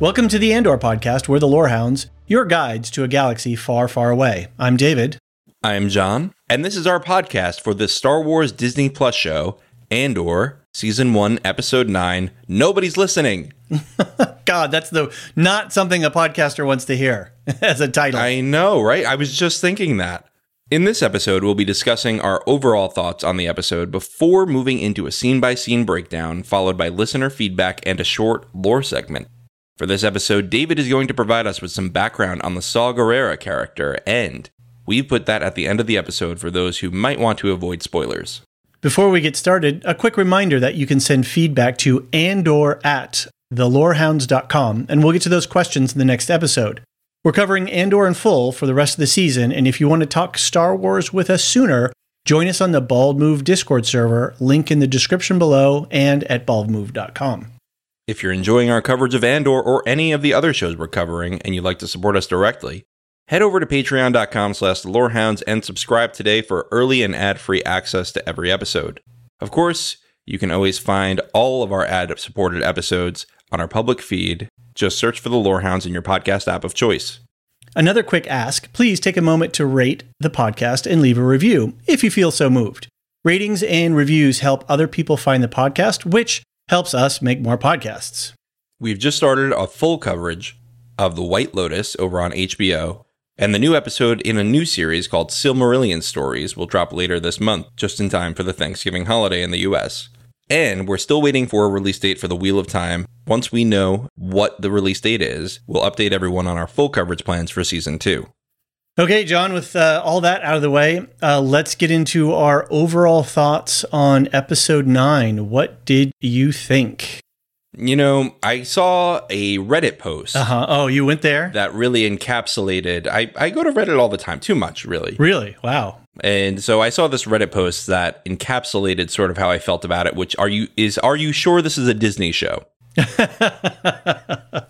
Welcome to the Andor podcast. We're the Lorehounds, your guides to a galaxy far, far away. I'm David. I'm John, and this is our podcast for the Star Wars Disney Plus show, Andor, Season 1, Episode 9, Nobody's Listening. God, that's the not something a podcaster wants to hear as a title. I know, right? I was just thinking that. In this episode, we'll be discussing our overall thoughts on the episode before moving into a scene by scene breakdown, followed by listener feedback and a short lore segment. For this episode, David is going to provide us with some background on the Saw Gerrera character, and we've put that at the end of the episode for those who might want to avoid spoilers. Before we get started, a quick reminder that you can send feedback to andor at thelorehounds.com, and we'll get to those questions in the next episode. We're covering Andor in full for the rest of the season, and if you want to talk Star Wars with us sooner, join us on the Bald Move Discord server, link in the description below and at baldmove.com. If you're enjoying our coverage of Andor or any of the other shows we're covering and you'd like to support us directly, head over to patreon.com slash lorehounds and subscribe today for early and ad-free access to every episode. Of course, you can always find all of our ad-supported episodes on our public feed. Just search for the Lorehounds in your podcast app of choice. Another quick ask please take a moment to rate the podcast and leave a review if you feel so moved. Ratings and reviews help other people find the podcast, which helps us make more podcasts. We've just started a full coverage of The White Lotus over on HBO, and the new episode in a new series called Silmarillion Stories will drop later this month, just in time for the Thanksgiving holiday in the US. And we're still waiting for a release date for The Wheel of Time. Once we know what the release date is, we'll update everyone on our full coverage plans for season two. Okay, John, with uh, all that out of the way, uh, let's get into our overall thoughts on episode nine. What did you think? You know, I saw a Reddit post. Uh huh. Oh, you went there? That really encapsulated. I, I go to Reddit all the time, too much, really. Really? Wow. And so I saw this Reddit post that encapsulated sort of how I felt about it, which are you is are you sure this is a Disney show?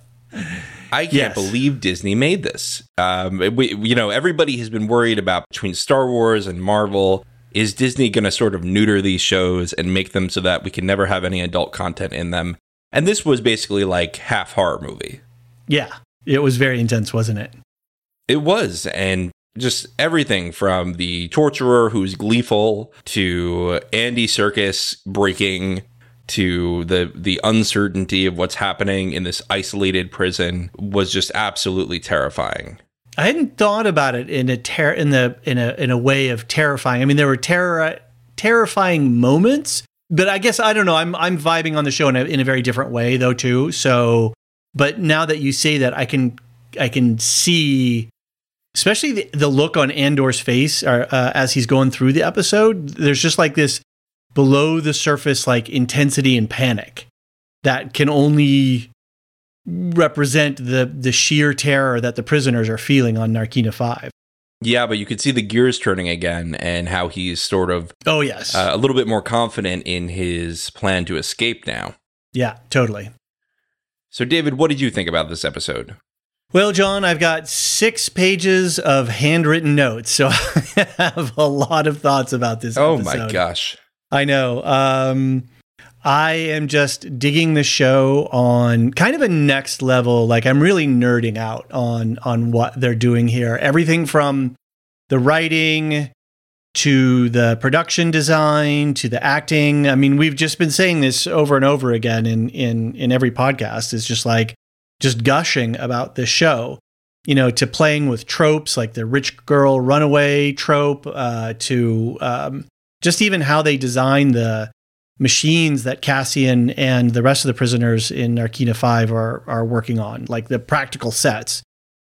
I can't yes. believe Disney made this. Um, we, you know, everybody has been worried about between Star Wars and Marvel. Is Disney going to sort of neuter these shows and make them so that we can never have any adult content in them? And this was basically like half horror movie. Yeah, it was very intense, wasn't it? It was, and just everything from the torturer who's gleeful to Andy Serkis breaking to the the uncertainty of what's happening in this isolated prison was just absolutely terrifying. I hadn't thought about it in a ter- in the in a in a way of terrifying. I mean, there were terror terrifying moments, but I guess I don't know. I'm I'm vibing on the show in a in a very different way though too. So, but now that you say that, I can I can see, especially the, the look on Andor's face uh, as he's going through the episode. There's just like this below the surface like intensity and panic that can only represent the the sheer terror that the prisoners are feeling on Narkina 5. Yeah, but you could see the gears turning again and how he's sort of Oh yes. Uh, a little bit more confident in his plan to escape now. Yeah, totally. So David, what did you think about this episode? Well, John, I've got six pages of handwritten notes, so I have a lot of thoughts about this. Oh episode. my gosh! I know. Um, I am just digging the show on kind of a next level. Like I'm really nerding out on on what they're doing here. Everything from the writing to the production design to the acting. I mean, we've just been saying this over and over again in in in every podcast. It's just like just gushing about this show. You know, to playing with tropes like the rich girl runaway trope, uh, to um, just even how they design the machines that Cassian and the rest of the prisoners in Narkina 5 are are working on, like the practical sets.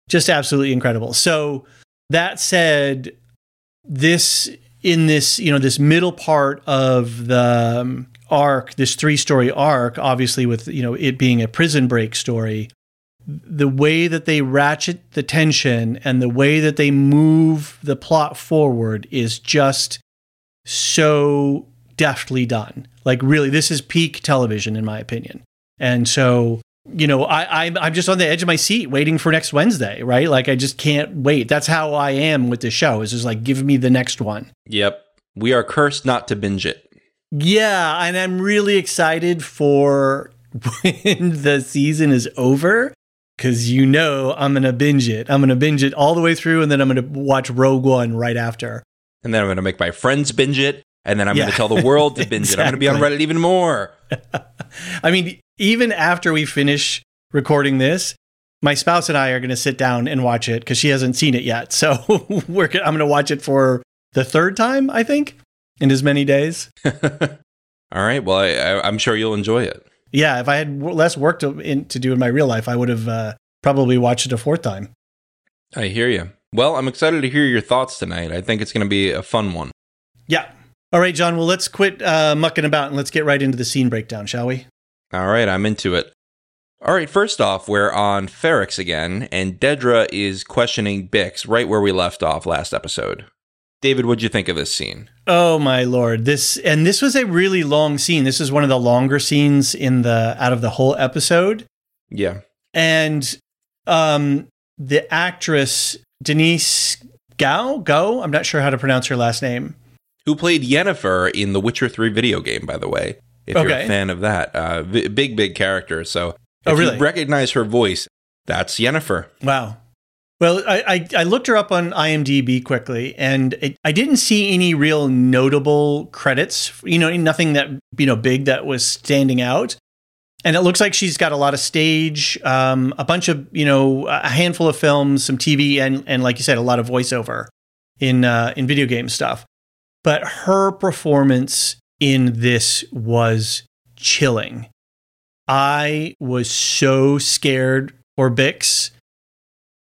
Just absolutely incredible. So that said, this in this, you know, this middle part of the um, arc, this three-story arc, obviously with, you know, it being a prison break story, the way that they ratchet the tension and the way that they move the plot forward is just so deftly done. Like really, this is peak television in my opinion. And so, you know, I, I'm I'm just on the edge of my seat waiting for next Wednesday, right? Like I just can't wait. That's how I am with the show. Is just like give me the next one. Yep. We are cursed not to binge it. Yeah, and I'm really excited for when the season is over because you know I'm gonna binge it. I'm gonna binge it all the way through, and then I'm gonna watch Rogue One right after. And then I'm going to make my friends binge it. And then I'm yeah. going to tell the world to binge exactly. it. I'm going to be on Reddit even more. I mean, even after we finish recording this, my spouse and I are going to sit down and watch it because she hasn't seen it yet. So we're, I'm going to watch it for the third time, I think, in as many days. All right. Well, I, am sure you'll enjoy it. Yeah. If I had less work to, in, to do in my real life, I would have uh, probably watched it a fourth time. I hear you. Well, I'm excited to hear your thoughts tonight. I think it's going to be a fun one. Yeah. All right, John. Well, let's quit uh, mucking about and let's get right into the scene breakdown, shall we? All right, I'm into it. All right, first off, we're on Ferrix again, and Dedra is questioning Bix right where we left off last episode. David, what'd you think of this scene? Oh my lord. This and this was a really long scene. This is one of the longer scenes in the out of the whole episode. Yeah. And um the actress Denise Gao, Go, I'm not sure how to pronounce her last name. Who played Yennefer in the Witcher 3 video game, by the way, if okay. you're a fan of that. Uh, v- big, big character. So oh, really? you recognize her voice, that's Yennefer. Wow. Well, I, I, I, looked her up on IMDb quickly, and it, I didn't see any real notable credits. You know, nothing that you know big that was standing out and it looks like she's got a lot of stage, um, a bunch of you know, a handful of films, some TV, and and like you said, a lot of voiceover in uh, in video game stuff. But her performance in this was chilling. I was so scared for Bix,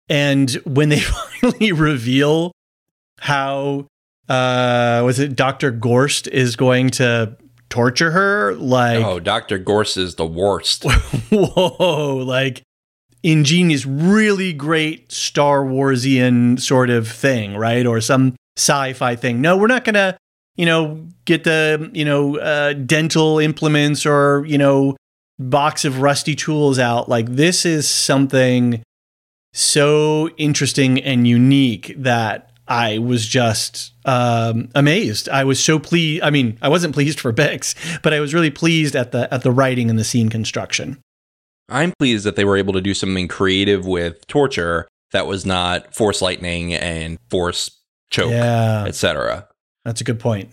and when they finally reveal how uh, was it Dr. Gorst is going to torture her. Like, oh, Dr. Gorst is the worst. whoa, like ingenious, really great Star Warsian sort of thing, right? Or some sci-fi thing. No, we're not gonna, you know, get the, you know, uh, dental implements or you know, box of rusty tools out. Like this is something so interesting and unique that I was just um, amazed. I was so pleased. I mean, I wasn't pleased for Bix, but I was really pleased at the at the writing and the scene construction. I'm pleased that they were able to do something creative with torture that was not force lightning and force choke, yeah. etc. That's a good point.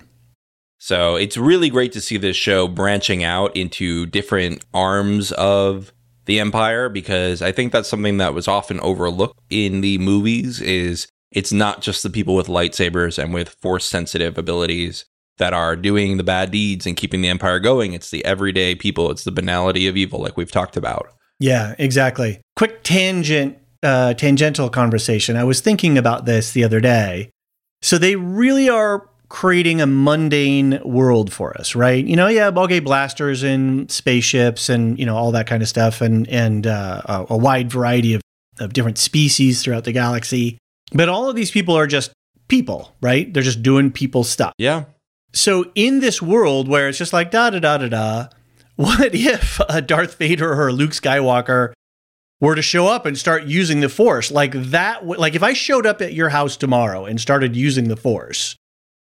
So it's really great to see this show branching out into different arms of the empire because I think that's something that was often overlooked in the movies is it's not just the people with lightsabers and with force sensitive abilities that are doing the bad deeds and keeping the empire going. It's the everyday people. It's the banality of evil, like we've talked about. Yeah, exactly. Quick tangent, uh, tangential conversation. I was thinking about this the other day. So they really are creating a mundane world for us, right? You know, yeah, ballgame blasters and spaceships and you know all that kind of stuff, and and uh, a, a wide variety of, of different species throughout the galaxy. But all of these people are just people, right? They're just doing people stuff. Yeah. So in this world where it's just like da da da da da, what if a Darth Vader or a Luke Skywalker were to show up and start using the Force like that? Like if I showed up at your house tomorrow and started using the Force,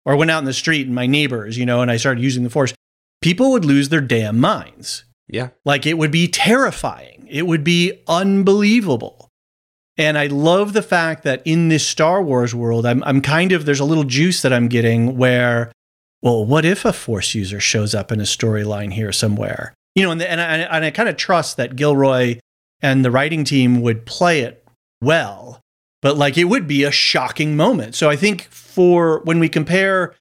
or went out in the street and my neighbors, you know, and I started using the Force, people would lose their damn minds. Yeah. Like it would be terrifying. It would be unbelievable. And I love the fact that in this Star Wars world, I'm, I'm kind of, there's a little juice that I'm getting where, well, what if a Force user shows up in a storyline here somewhere? You know, and, the, and I, and I kind of trust that Gilroy and the writing team would play it well, but like it would be a shocking moment. So I think for when we compare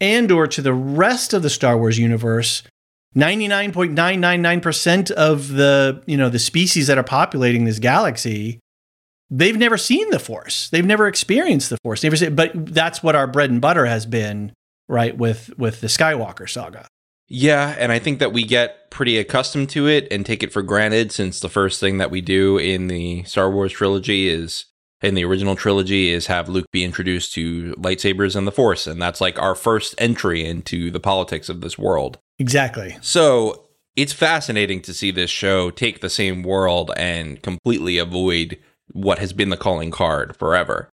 Andor to the rest of the Star Wars universe, 99.999% of the, you know, the species that are populating this galaxy, they've never seen the Force. They've never experienced the Force. Never seen, but that's what our bread and butter has been, right, with with the Skywalker saga. Yeah, and I think that we get pretty accustomed to it and take it for granted since the first thing that we do in the Star Wars trilogy is in the original trilogy is have Luke be introduced to lightsabers and the Force, and that's like our first entry into the politics of this world. Exactly. So it's fascinating to see this show take the same world and completely avoid what has been the calling card forever.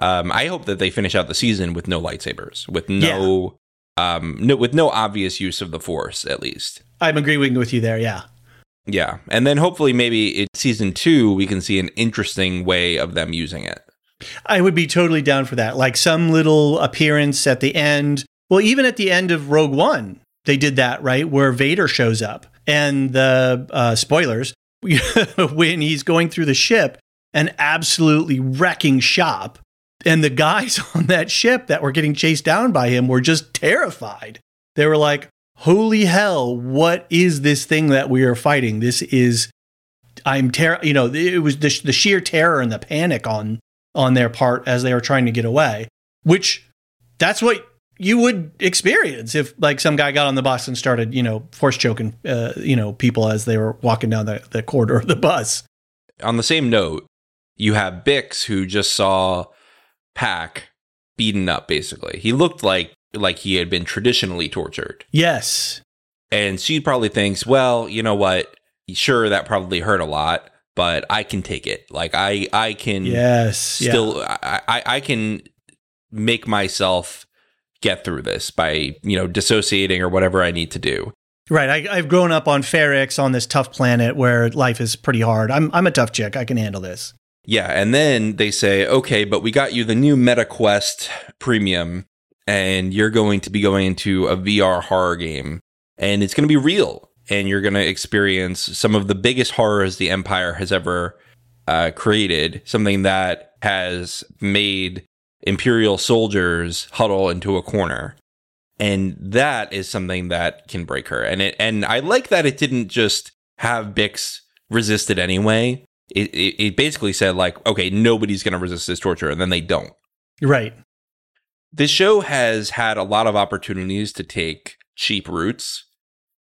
Um, I hope that they finish out the season with no lightsabers, with no, um, no, with no obvious use of the Force, at least. I'm agreeing with you there. Yeah. Yeah, and then hopefully maybe in season two we can see an interesting way of them using it. I would be totally down for that. Like some little appearance at the end. Well, even at the end of Rogue One, they did that, right? Where Vader shows up and the uh, spoilers when he's going through the ship and absolutely wrecking shop. And the guys on that ship that were getting chased down by him were just terrified. They were like, holy hell, what is this thing that we are fighting? This is, I'm ter, you know, it was the, the sheer terror and the panic on on their part as they were trying to get away, which that's what you would experience if like some guy got on the bus and started, you know, force choking, uh, you know, people as they were walking down the, the corridor of the bus. On the same note, you have Bix who just saw Paak beaten up basically. He looked like like he had been traditionally tortured. Yes. And she probably thinks, well, you know what? Sure, that probably hurt a lot, but I can take it. Like I, I can. Yes. Still, yeah. I, I, I can make myself get through this by you know dissociating or whatever I need to do. Right. I, have grown up on Ferrix on this tough planet where life is pretty hard. I'm I'm a tough chick. I can handle this. Yeah, and then they say, okay, but we got you the new MetaQuest Premium, and you're going to be going into a VR horror game and it's going to be real and you're going to experience some of the biggest horrors the empire has ever uh, created something that has made imperial soldiers huddle into a corner. And that is something that can break her and it and i like that it didn't just have bix resist it anyway it, it, it basically said like okay nobody's going to resist this torture and then they don't right this show has had a lot of opportunities to take cheap routes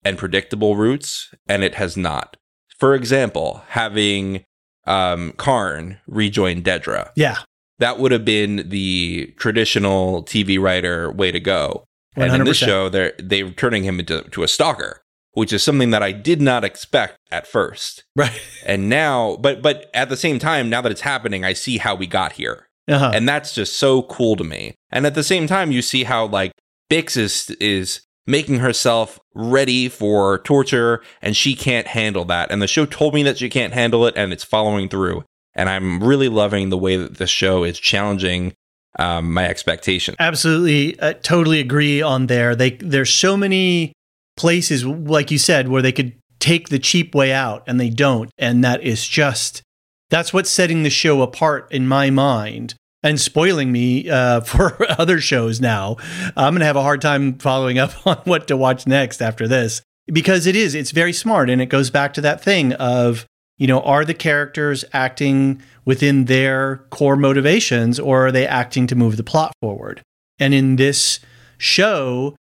and predictable routes, and it has not. For example, having um, Karn rejoin Dedra. Yeah. That would have been the traditional TV writer way to go. 100%. And in this show, they're they're turning him into to a stalker, which is something that I did not expect at first. Right. And now, but but at the same time, now that it's happening, I see how we got here. Uh-huh. And that's just so cool to me. And at the same time, you see how like Bix is is making herself ready for torture and she can't handle that. And the show told me that she can't handle it and it's following through. And I'm really loving the way that the show is challenging um, my expectation. Absolutely, uh, totally agree on there. They there's so many places, like you said, where they could take the cheap way out, and they don't, and that is just that's what's setting the show apart in my mind and spoiling me uh, for other shows now. I'm going to have a hard time following up on what to watch next after this because it is, it's very smart. And it goes back to that thing of, you know, are the characters acting within their core motivations or are they acting to move the plot forward? And in this show,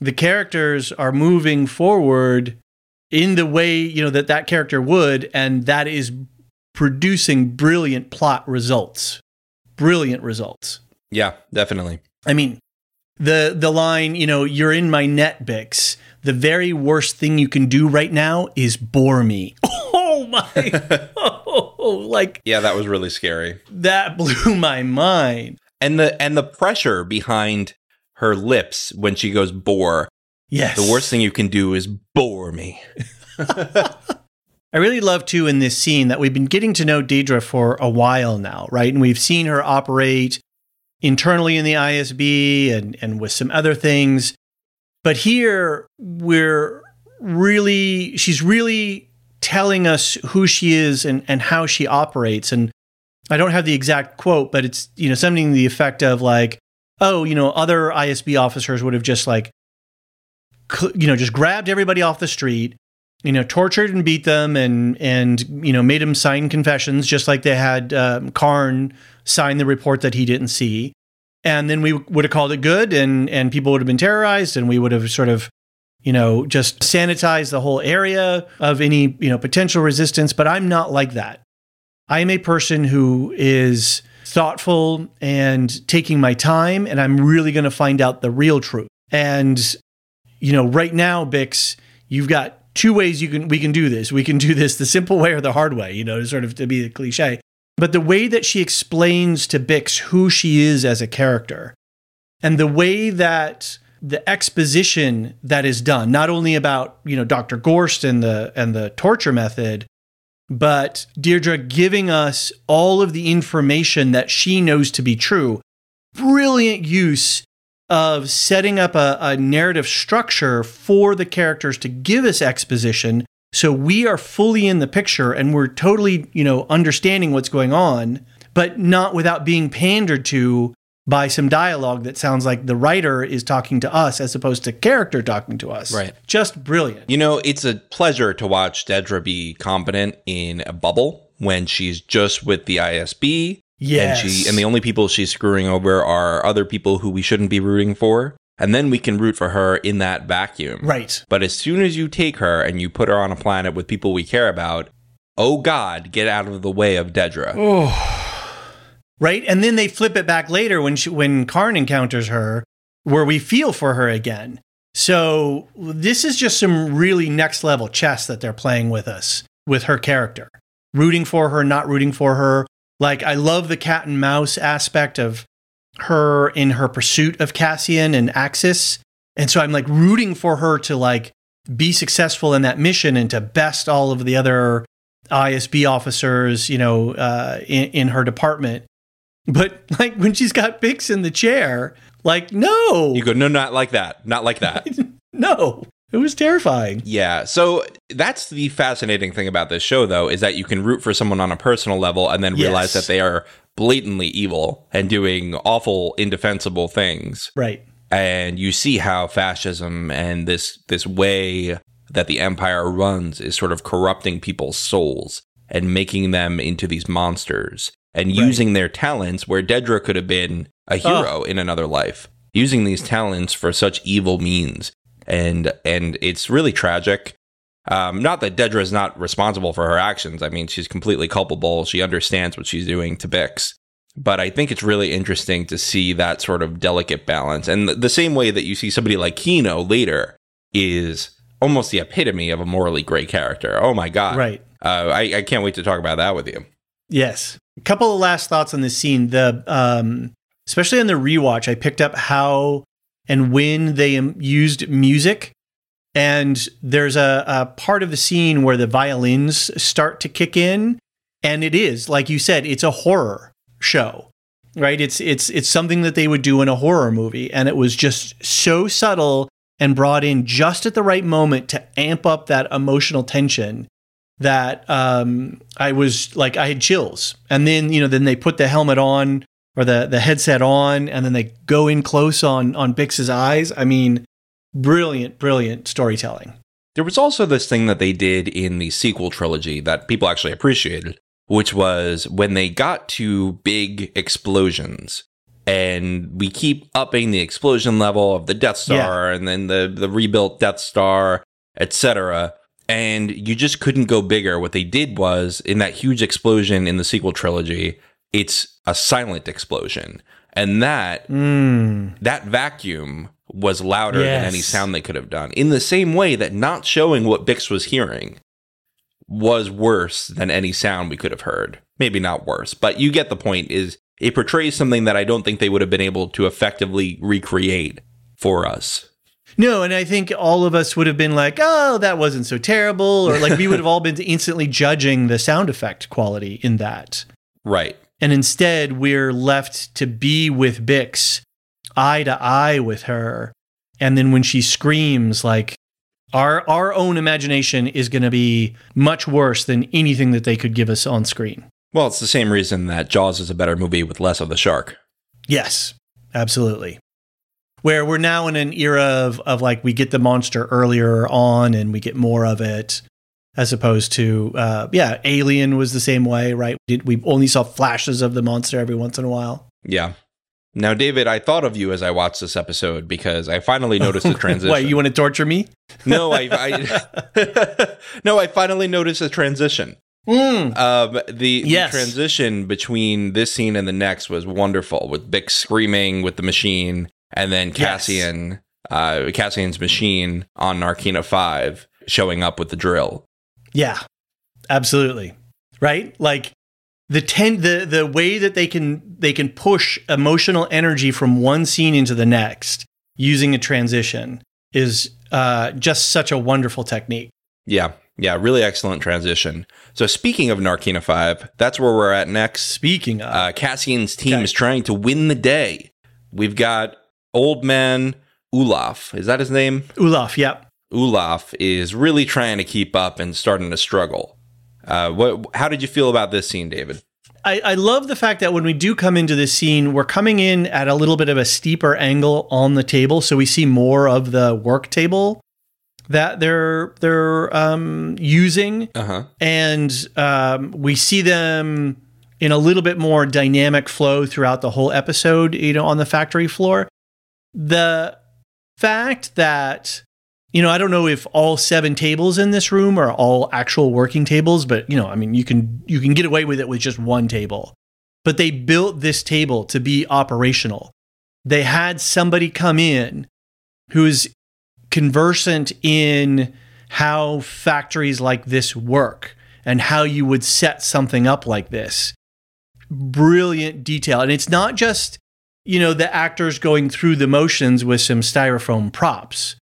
the characters are moving forward in the way, you know, that that character would. And that is producing brilliant plot results. Brilliant results. Yeah, definitely. I mean, the the line, you know, you're in my net, Bix. The very worst thing you can do right now is bore me. Oh my! oh, like yeah, that was really scary. That blew my mind. And the and the pressure behind her lips when she goes bore Yes. The worst thing you can do is bore me. I really love too in this scene that we've been getting to know Dedra for a while now, right? And we've seen her operate internally in the ISB and, and with some other things. But here we're really, she's really telling us who she is and, and how she operates. And I don't have the exact quote, but it's, you know, something to the effect of like, oh, you know, other ISB officers would have just like, you know, just grabbed everybody off the street, you know, tortured and beat them and, and, you know, made them sign confessions, just like they had um, Karn sign the report that he didn't see. And then we would have called it good and, and people would have been terrorized and we would have sort of, you know, just sanitized the whole area of any, you know, potential resistance. But I'm not like that. I'm a person who is thoughtful and taking my time, and I'm really going to find out the real truth. And, you know, right now, Bix, you've got two ways you can we can do this. We can do this the simple way or the hard way, you know, sort of to be the cliche. But the way that she explains to Bix who she is as a character and the way that the exposition that is done, not only about, you know, Dr. Gorst and the and the torture method, but Deirdre giving us all of the information that she knows to be true. Brilliant use of setting up a, a, narrative structure for the characters to give us exposition so we are fully in the picture and we're totally, you know, understanding what's going on, but not without being pandered to by some dialogue that sounds like the writer is talking to us as opposed to character talking to us. Right. Just brilliant. You know, it's a pleasure to watch Dedra be competent in a bubble when she's just with the ISB. Yes. And she and the only people she's screwing over are other people who we shouldn't be rooting for. And then we can root for her in that vacuum. Right. But as soon as you take her and you put her on a planet with people we care about, oh God, get out of the way of Dedra. Oh right? And then they flip it back later when she, when Karn encounters her, where we feel for her again. So this is just some really next level chess that they're playing with us with her character, rooting for her, not rooting for her. Like I love the cat and mouse aspect of her in her pursuit of Cassian and Axis, and so I'm like rooting for her to like be successful in that mission and to best all of the other ISB officers, you know, uh, in, in her department. But like when she's got Bix in the chair, like no, you go no, not like that, not like that. no, it was terrifying. Yeah. So that's the fascinating thing about this show, though, is that you can root for someone on a personal level and then realize that they are blatantly evil and doing awful, indefensible things. Right. And you see how fascism and this this way that the empire runs is sort of corrupting people's souls and making them into these monsters and using their talents where Dedra could have been a hero in another life, using these talents for such evil means. And and it's really tragic. Um, not that Dedra is not responsible for her actions. I mean, she's completely culpable. She understands what she's doing to Bix. But I think it's really interesting to see that sort of delicate balance. And the, the same way that you see somebody like Kino later is almost the epitome of a morally great character. Oh my God. Right. Uh, I, I can't wait to talk about that with you. Yes. A couple of last thoughts on this scene. The um, especially on the rewatch, I picked up how and when they um, used music. And there's a, a part of the scene where the violins start to kick in, and it is like you said, it's a horror show, right? It's it's it's something that they would do in a horror movie, and it was just so subtle and brought in just at the right moment to amp up that emotional tension that um, I was like I had chills. And then you know then they put the helmet on or the the headset on, and then they go in close on on Bix's eyes. I mean, brilliant, brilliant storytelling. There was also this thing that they did in the sequel trilogy that people actually appreciated, which was when they got to big explosions. And we keep upping the explosion level of the Death Star and then the, the rebuilt Death Star, etc. And you just couldn't go bigger. What they did was in that huge explosion in the sequel trilogy, it's a silent explosion. And that Mm. that vacuum was louder than any sound they could have done. In the same way that not showing what Bix was hearing was worse than any sound we could have heard. Maybe not worse, but you get the point is it portrays something that I don't think they would have been able to effectively recreate for us. No, and I think all of us would have been like, "Oh, that wasn't so terrible," or like we would have all been instantly judging the sound effect quality in that. Right. And instead, we're left to be with Bix, eye to eye with her, and then when she screams, like our our own imagination is going to be much worse than anything that they could give us on screen. Well, it's the same reason that Jaws is a better movie with less of the shark. Yes, absolutely. Where we're now in an era of, of like we get the monster earlier on and we get more of it, as opposed to uh, yeah, Alien was the same way, right? We, we only saw flashes of the monster every once in a while. Yeah. Now, David, I thought of you as I watched this episode because I finally noticed the transition. Wait, you want to torture me? no, I, I no, I finally noticed the transition. Mm. Um, the, Yes. the transition between this scene and the next was wonderful, with Bix screaming with the machine, and then Yes. Cassian, uh, Cassian's machine on Narkina Five showing up with the drill. Yeah, absolutely. Right? Like the ten the the way that they can they can push emotional energy from one scene into the next using a transition is uh, just such a wonderful technique. Yeah, yeah, really excellent transition. So, speaking of Narkina Five, that's where we're at next. Speaking of, Uh, Cassian's team Okay. is trying to win the day. We've got old man Olaf. Is that his name? Olaf, yep. Olaf is really trying to keep up and starting to struggle. Uh, what? How did you feel about this scene, David? I, I love the fact that when we do come into this scene, we're coming in at a little bit of a steeper angle on the table, so we see more of the work table that they're they're um, using. Uh huh. and um, we see them in a little bit more dynamic flow throughout the whole episode you know on the factory floor the fact that you know i don't know if all seven tables in this room are all actual working tables but you know i mean you can you can get away with it with just one table but they built this table to be operational they had somebody come in who's conversant in how factories like this work and how you would set something up like this. Brilliant detail. And it's not just, you know, the actors going through the motions with some styrofoam props.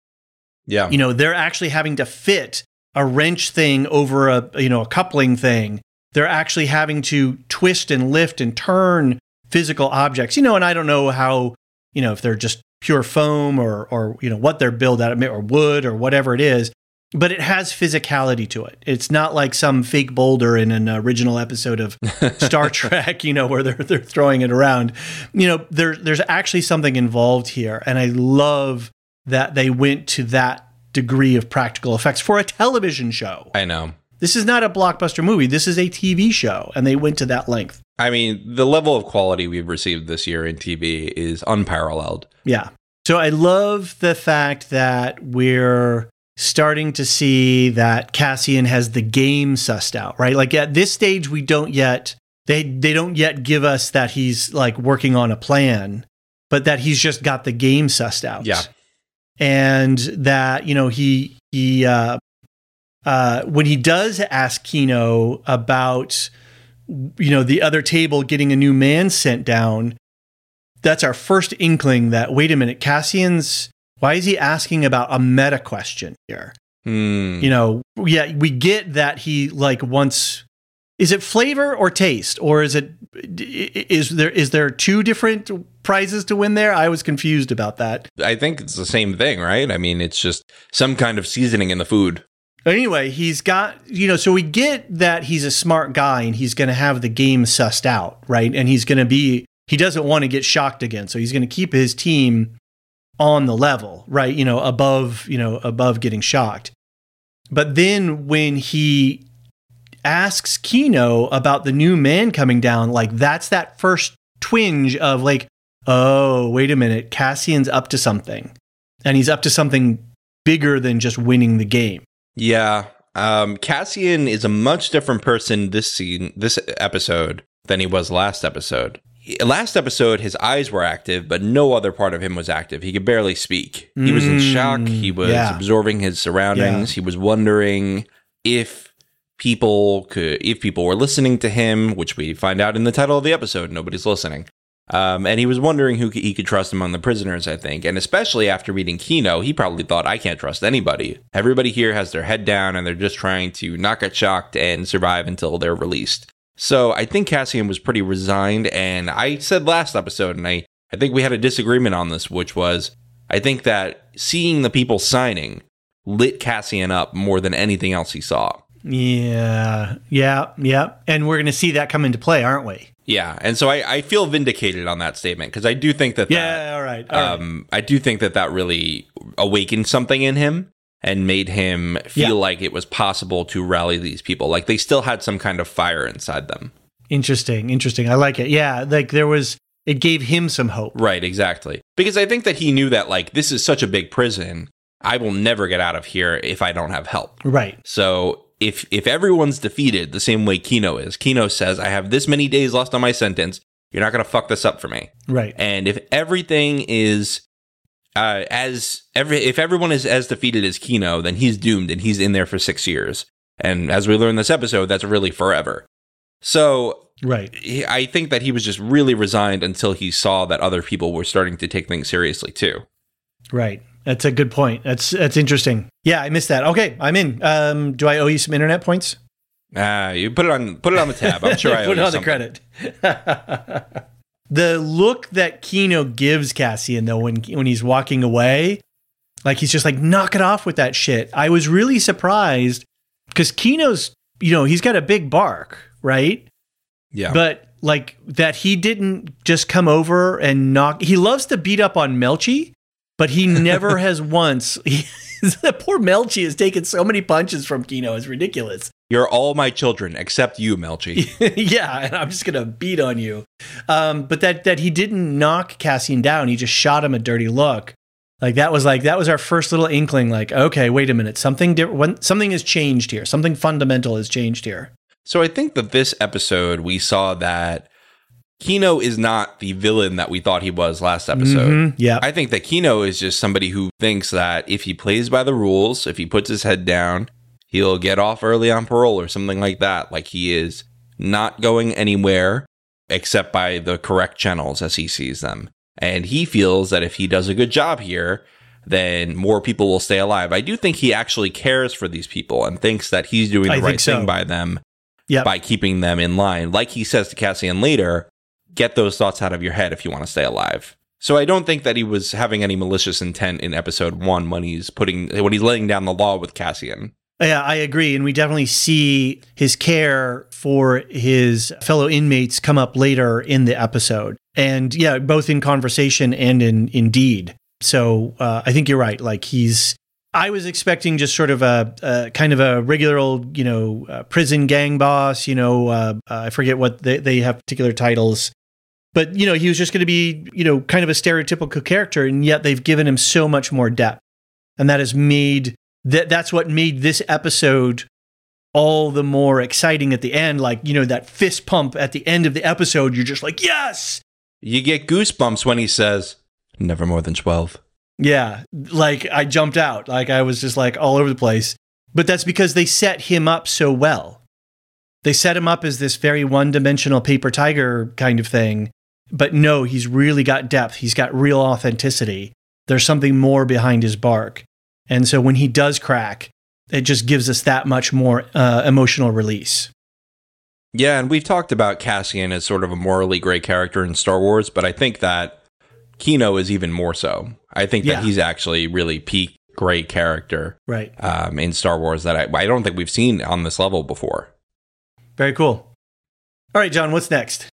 Yeah. You know, they're actually having to fit a wrench thing over a, you know, a coupling thing. They're actually having to twist and lift and turn physical objects. You know, and I don't know how, you know, if they're just pure foam or or you know what they're built out of or wood or whatever it is but it has physicality to it it's not like some fake boulder in an original episode of star trek you know where they're they're throwing it around you know there there's actually something involved here and i love that they went to that degree of practical effects for a television show I know. this is not a blockbuster movie this is a tv show and they went to that length I mean, the level of quality we've received this year in TV is unparalleled. Yeah. So I love the fact that we're starting to see that Cassian has the game sussed out, right? Like at this stage we don't yet they they don't yet give us that he's like working on a plan, but that he's just got the game sussed out. Yeah. And that, you know, he he uh uh when he does ask Kino about you know the other table getting a new man sent down that's our first inkling that wait a minute cassian's why is he asking about a meta question here Hmm. you know yeah we get that he like wants is it flavor or taste or is it is there is there two different prizes to win there i was confused about that I think it's the same thing, right? I mean, it's just some kind of seasoning in the food. Anyway, he's got, you know, so we get that he's a smart guy and he's going to have the game sussed out, right? And he's going to be, he doesn't want to get shocked again. So he's going to keep his team on the level, right? You know, above, you know, above getting shocked. But then when he asks Kino about the new man coming down, like that's that first twinge of like, oh, wait a minute, Cassian's up to something. And he's up to something bigger than just winning the game. Yeah. Um, Cassian is a much different person this scene, this episode, than he was last episode. Last episode, his eyes were active, but no other part of him was active. He could barely speak. He was in Mm, shock. He was yeah. absorbing his surroundings. He was wondering if people could, if people were listening to him, which we find out in the title of the episode. Nobody's listening. Um, and he was wondering who he could trust among the prisoners, I think. And especially after meeting Kino, he probably thought, I can't trust anybody. Everybody here has their head down and they're just trying to not get shocked and survive until they're released. So I think Cassian was pretty resigned. And I said last episode, and I, I think we had a disagreement on this, which was I think that seeing the people signing lit Cassian up more than anything else he saw. Yeah, yeah, yeah. And we're going to see that come into play, aren't we? Yeah, and so I, I feel vindicated on that statement because I do think that Yeah, all right. all right. um, I do think that that really awakened something in him and made him feel Yeah. like it was possible to rally these people. Like they still had some kind of fire inside them. Interesting, interesting. I like it. Yeah, like there was, it gave him some hope. Right, exactly. Because I think that he knew that like this is such a big prison. I will never get out of here if I don't have help. Right. So if if everyone's defeated the same way Kino is, Kino says, I have this many days left on my sentence. You're not gonna fuck this up for me. Right. And if everything is uh, as every if everyone is as defeated as Kino, then he's doomed and he's in there for six years. And as we learn this episode, that's really forever. So Right. he- I think that he was just really resigned until he saw that other people were starting to take things seriously too. Right. That's a good point. That's that's interesting. Yeah, I missed that. Okay, I'm in. Um, do I owe you some internet points? Ah, you put it on put it on the tab. I'm sure I owe put it on the credit. the look that Kino gives Cassian though when when he's walking away, like he's just like knock it off with that shit. I was really surprised because Kino's you know he's got a big bark, right? Yeah. But like that he didn't just come over and knock. He loves to beat up on Melshi, but he never has once. the poor Melshi has taken so many punches from Kino. It's ridiculous. You're all my children except you, Melshi. yeah, and I'm just gonna beat on you. Um, but that that he didn't knock Cassian down. He just shot him a dirty look. Like that was like that was our first little inkling. Like, okay, wait a minute, something different. Something has changed here. Something fundamental has changed here. So I think that this episode we saw that Kino is not the villain that we thought he was last episode. Mhm, yeah, I think that Kino is just somebody who thinks that if he plays by the rules, if he puts his head down, he'll get off early on parole or something like that. Like he is not going anywhere except by the correct channels as he sees them. And he feels that if he does a good job here, then more people will stay alive. I do think he actually cares for these people and thinks that he's doing the I right so. thing by them Yep. by keeping them in line. Like he says to Cassian later, get those thoughts out of your head if you want to stay alive. So I don't think that he was having any malicious intent in episode one when he's putting when he's laying down the law with Cassian. Yeah, I agree. And we definitely see his care for his fellow inmates come up later in the episode. And yeah, both in conversation and in, in deed. So uh, I think you're right. Like he's, I was expecting just sort of a, a kind of a regular old, you know, uh, prison gang boss, you know, uh, uh, I forget what they, they have particular titles. But, you know, he was just going to be, you know, kind of a stereotypical character. And yet they've given him so much more depth. And that has made that that's what made this episode all the more exciting at the end. Like you know that fist pump at the end of the episode you're just like yes! You get goosebumps when he says, "Never more than 12. yeah like i jumped out. Like i was just like all over the place. But that's because they set him up so well. They set him up as this very one-dimensional paper tiger kind of thing. But no he's really got depth. He's got real authenticity. There's something more behind his bark and so when he does crack it just gives us that much more uh, emotional release Yeah, and we've talked about Cassian as sort of a morally gray character in Star Wars, but I think that Kino is even more so. I think Yeah. that he's actually really peak gray character right um, in Star Wars that I, I don't think we've seen on this level before. Very cool. All right, John, what's next?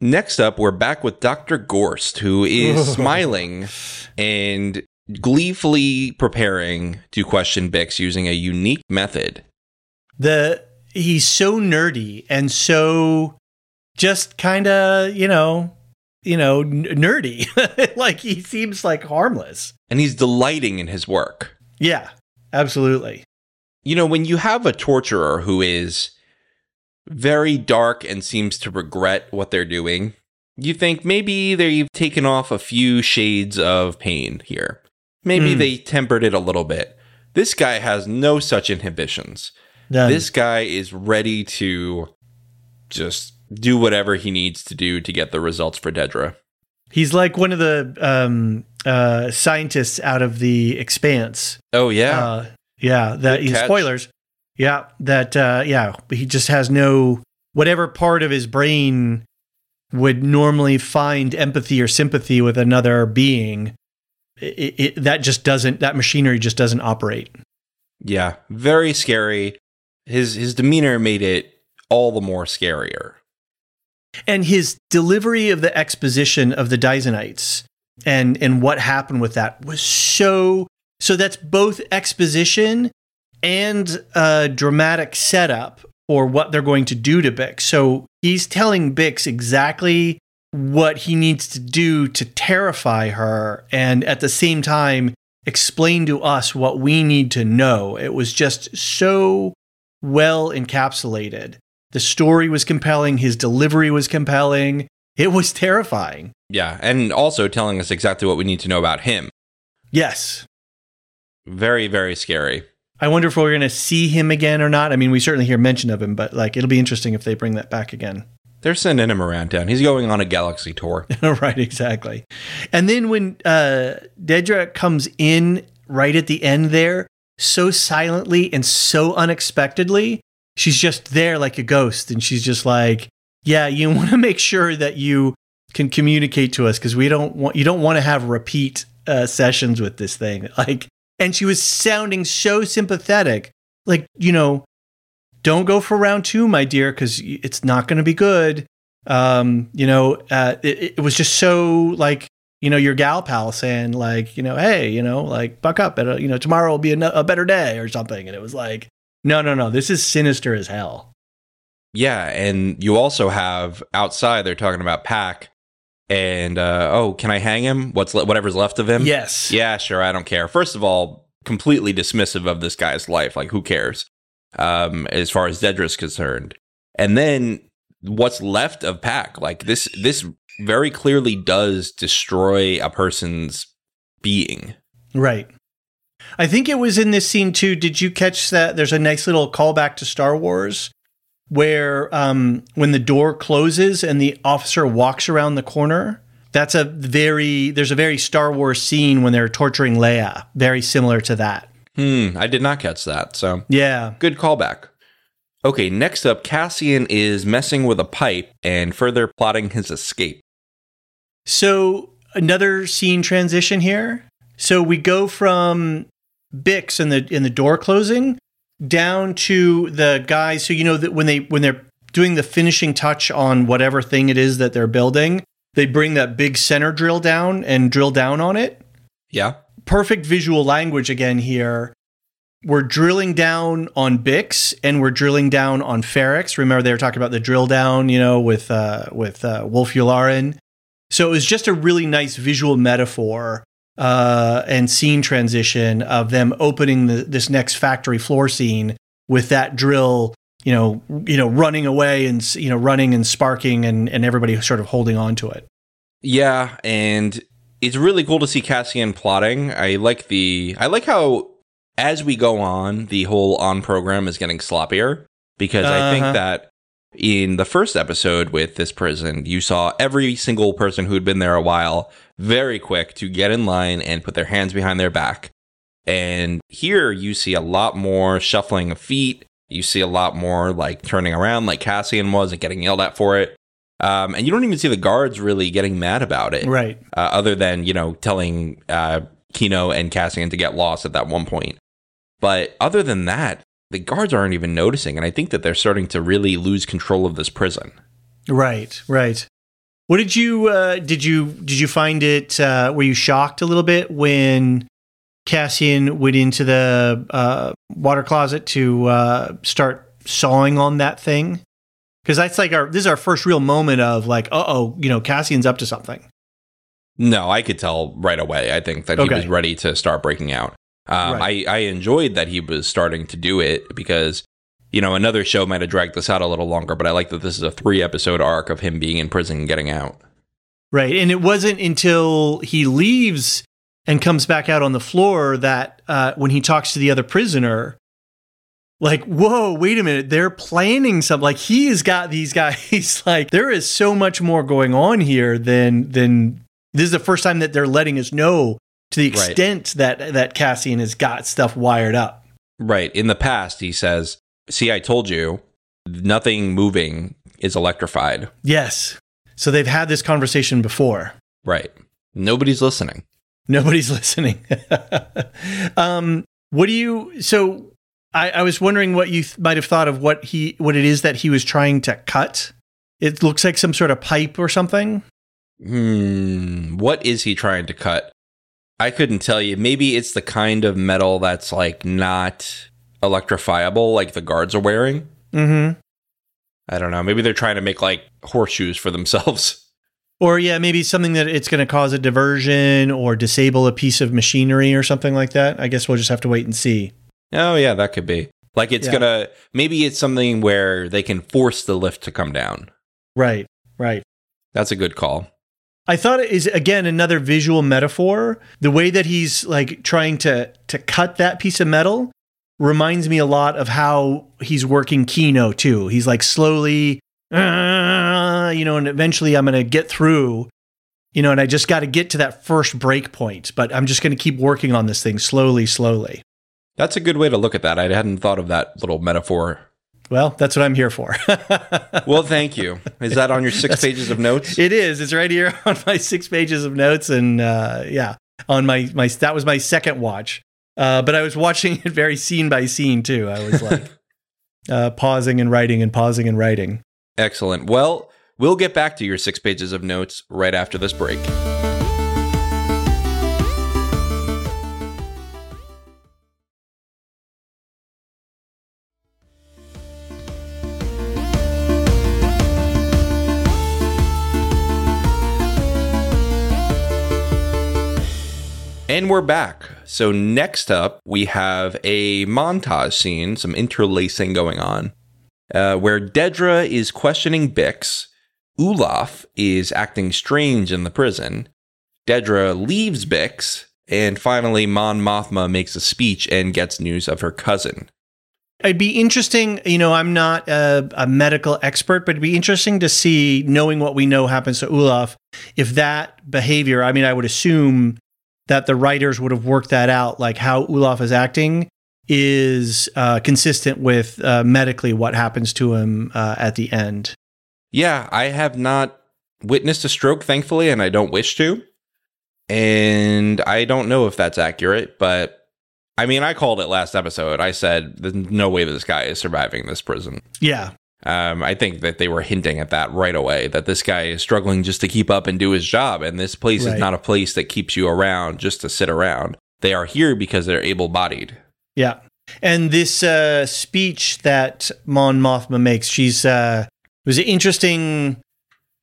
Next up, we're back with Dr. Gorst, who is smiling and gleefully preparing to question Bix using a unique method. The he's so nerdy and so just kind of, you know, you know, n- nerdy. like he seems like harmless. And he's delighting in his work. Yeah, absolutely. You know, when you have a torturer who is very dark and seems to regret what they're doing, you think maybe they've taken off a few shades of pain here. Maybe Hmm. they tempered it a little bit. This guy has no such inhibitions. Done. This guy is ready to just do whatever he needs to do to get the results for Dedra. He's like one of the um, uh, scientists out of the Expanse. Oh yeah, Uh, yeah. That catch. spoilers. Yeah, that uh, yeah. He just has no whatever part of his brain would normally find empathy or sympathy with another being. It, it, that just doesn't. That machinery just doesn't operate. yeah, very scary. His his demeanor made it all the more scarier. and his delivery of the exposition of the Dizonites and and what happened with that was so so that's both exposition and a dramatic setup for what they're going to do to Bix. So he's telling Bix exactly what he needs to do to terrify her and at the same time explain to us what we need to know. It was just so well encapsulated. The story was compelling, his delivery was compelling. It was terrifying. Yeah, and also telling us exactly what we need to know about him. Yes. Very very scary. I wonder if we're going to see him again or not. I mean, we certainly hear mention of him, but like it'll be interesting if they bring that back again. They're sending him around town. He's going on a galaxy tour. right, exactly. And then when uh, Dedra comes in right at the end there, so silently and so unexpectedly, she's just there like a ghost. And she's just like, yeah, you want to make sure that you can communicate to us because we don't want, you don't want to have repeat uh, sessions with this thing. Like, and she was sounding so sympathetic. Like, you know, don't go for round two, my dear, because it's not going to be good. Um, you know, uh, it, it was just so like, you know, your gal pal saying like, you know, hey, you know, like buck up, at you know, tomorrow will be a, a better day or something. And it was like, no, no, no, this is sinister as hell. Yeah, and you also have outside they're talking about Paak and uh, oh, can I hang him? What's le- whatever's left of him? Yes. Yeah, sure. I don't care. First of all, completely dismissive of this guy's life. Like, who cares? Um, as far as Dedra's concerned, and then what's left of Paak? Like this, this very clearly does destroy a person's being. Right. I think it was in this scene too. Did you catch that? There's a nice little callback to Star Wars where um, when the door closes and the officer walks around the corner. That's a very there's a very Star Wars scene when they're torturing Leia, very similar to that. Hmm, I did not catch that. So Yeah. good callback. Okay, next up, Cassian is messing with a pipe and further plotting his escape. So another scene transition here. So we go from Bix and the in the door closing down to the guys who you know that when they when they're doing the finishing touch on whatever thing it is that they're building, they bring that big center drill down and drill down on it. Yeah. Perfect visual language again here. We're drilling down on Bix and we're drilling down on Ferrix. Remember they were talking about the drill down, you know, with uh, with uh, Wullf Yularen. So it was just a really nice visual metaphor uh, and scene transition of them opening the, this next factory floor scene with that drill, you know, you know, running away and you know, running and sparking, and and everybody sort of holding on to it. Yeah, and it's really cool to see Cassian plotting. I like the I like how as we go on, the whole on program is getting sloppier because I think Uh-huh. that in the first episode with this prison, you saw every single person who had been there a while very quick to get in line and put their hands behind their back. And here you see a lot more shuffling of feet. You see a lot more like turning around like Cassian was and getting yelled at for it. Um, and you don't even see the guards really getting mad about it Right. uh, other than you know telling uh, Kino and Cassian to get lost at that one point. But other than that, the guards aren't even noticing, and I think that they're starting to really lose control of this prison. Right, right. What did you uh, did you did you find it? Uh, were you shocked a little bit when Cassian went into the uh, water closet to uh, start sawing on that thing? Because that's like our this is our first real moment of like, uh oh, you know, Cassian's up to something. No, I could tell right away. I think that he was ready to start breaking out. Um, Right. I, I enjoyed that he was starting to do it because, you know, another show might have dragged this out a little longer, but I like that this is a three episode arc of him being in prison and getting out. Right. And it wasn't until he leaves and comes back out on the floor that uh, when he talks to the other prisoner, like, whoa, wait a minute, they're planning something. Like he has got these guys. Like there is so much more going on here than than this is the first time that they're letting us know to the Right. extent that that Cassian has got stuff wired up. Right. In the past, he says, See, I told you, nothing moving is electrified. Yes. So they've had this conversation before. Right. Nobody's listening. Nobody's listening. um, what do you? So I, I was wondering what you th- might have thought of what he, what it is that he was trying to cut. It looks like some sort of pipe or something. Hmm. What is he trying to cut? I couldn't tell you. Maybe it's the kind of metal that's like not electrifiable, like the guards are wearing. Mm-hmm. I don't know. Maybe they're trying to make like horseshoes for themselves. Or yeah, maybe something that it's going to cause a diversion or disable a piece of machinery or something like that. I guess we'll just have to wait and see. Oh, yeah, that could be. Like it's Yeah. gonna, maybe it's something where they can force the lift to come down. Right. Right. That's a good call. I thought it is again another visual metaphor. The way that he's like trying to to cut that piece of metal reminds me a lot of how he's working Kino too. He's like slowly, uh, you know, and eventually I'm to get through, you know, and I just got to get to that first break point. But I'm just to keep working on this thing slowly, slowly. That's a good way to look at that. I hadn't thought of that little metaphor. Well, that's what I'm here for. Well, thank you. Is that on your six pages of notes? It is. It's right here on my six pages of notes, and uh, yeah, on my my that was my second watch. Uh, but I was watching it very scene by scene too. I was like uh, pausing and writing and pausing and writing. Excellent. Well, we'll get back to your six pages of notes right after this break. And we're back. So, next up, we have a montage scene, some interlacing going on uh, where Dedra is questioning Bix. Olaf is acting strange in the prison. Dedra leaves Bix. And finally, Mon Mothma makes a speech and gets news of her cousin. It'd be interesting, you know, I'm not a, a medical expert, but it'd be interesting to see, knowing what we know happens to Olaf, if that behavior, I mean, I would assume that the writers would have worked that out, like how Olaf is acting is uh, consistent with uh, medically what happens to him uh, at the end. Yeah, I have not witnessed a stroke, thankfully, and I don't wish to. And I don't know if that's accurate, but I mean, I called it last episode. I said, there's no way this guy is surviving this prison. Yeah. Um, I think that they were hinting at that right away that this guy is struggling just to keep up and do his job. And this place Right. is not a place that keeps you around just to sit around. They are here because they're able bodied. Yeah. And this uh, speech that Mon Mothma makes, she's uh, it was interesting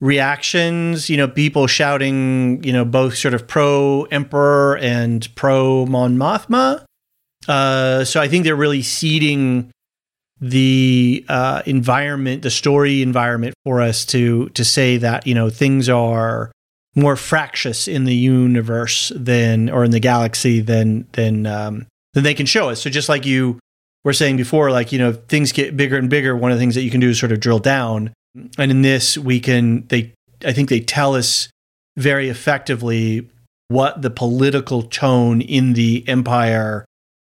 reactions. You know, people shouting. You know, both sort of pro Emperor and pro Mon Mothma. Uh, so I think they're really seeding the uh, environment, the story environment for us to to say that you know things are more fractious in the universe than or in the galaxy than than um, than they can show us. So just like you were saying before, like you know things get bigger and bigger. One of the things that you can do is sort of drill down, and in this we can they I think they tell us very effectively what the political tone in the empire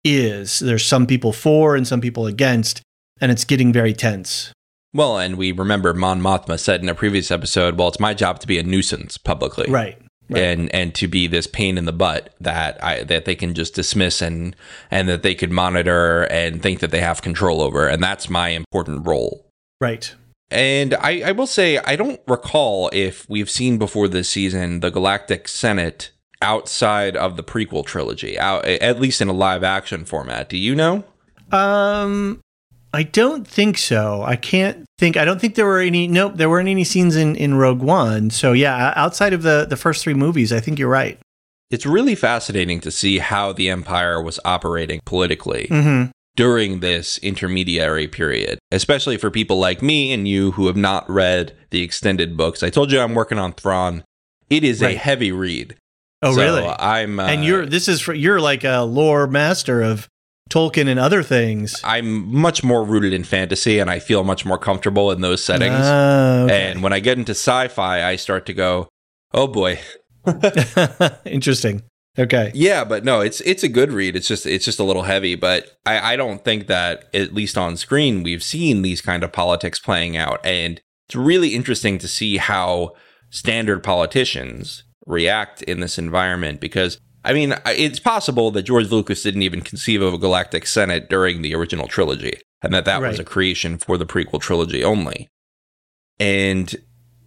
is. There's some people for and some people against, and it's getting very tense. Well, and we remember Mon Mothma said in a previous episode, well, it's my job to be a nuisance publicly. Right. Right. And and to be this pain in the butt that I that they can just dismiss and and that they could monitor and think that they have control over. And that's my important role. Right. And I, I will say, I don't recall if we've seen before this season the Galactic Senate outside of the prequel trilogy, out, at least in a live action format. Do you know? Um, I don't think so. I can't think. I don't think there were any. Nope, there weren't any scenes in in Rogue One. So yeah, outside of the the first three movies, I think you're right. It's really fascinating to see how the Empire was operating politically Mm-hmm. during this intermediary period, especially for people like me and you who have not read the extended books. I told you I'm working on Thrawn. It is a heavy read. Oh, So really? I'm. Uh, and you're this is for you're like a lore master of Tolkien and other things. I'm much more rooted in fantasy and I feel much more comfortable in those settings. Ah, okay. And when I get into sci fi, I start to go, oh boy. Interesting. Okay. Yeah, but no, it's it's a good read. It's just it's just a little heavy, but I, I don't think that at least on screen we've seen these kind of politics playing out. And it's really interesting to see how standard politicians react in this environment because I mean, it's possible that George Lucas didn't even conceive of a galactic senate during the original trilogy, and that that Right. was a creation for the prequel trilogy only. And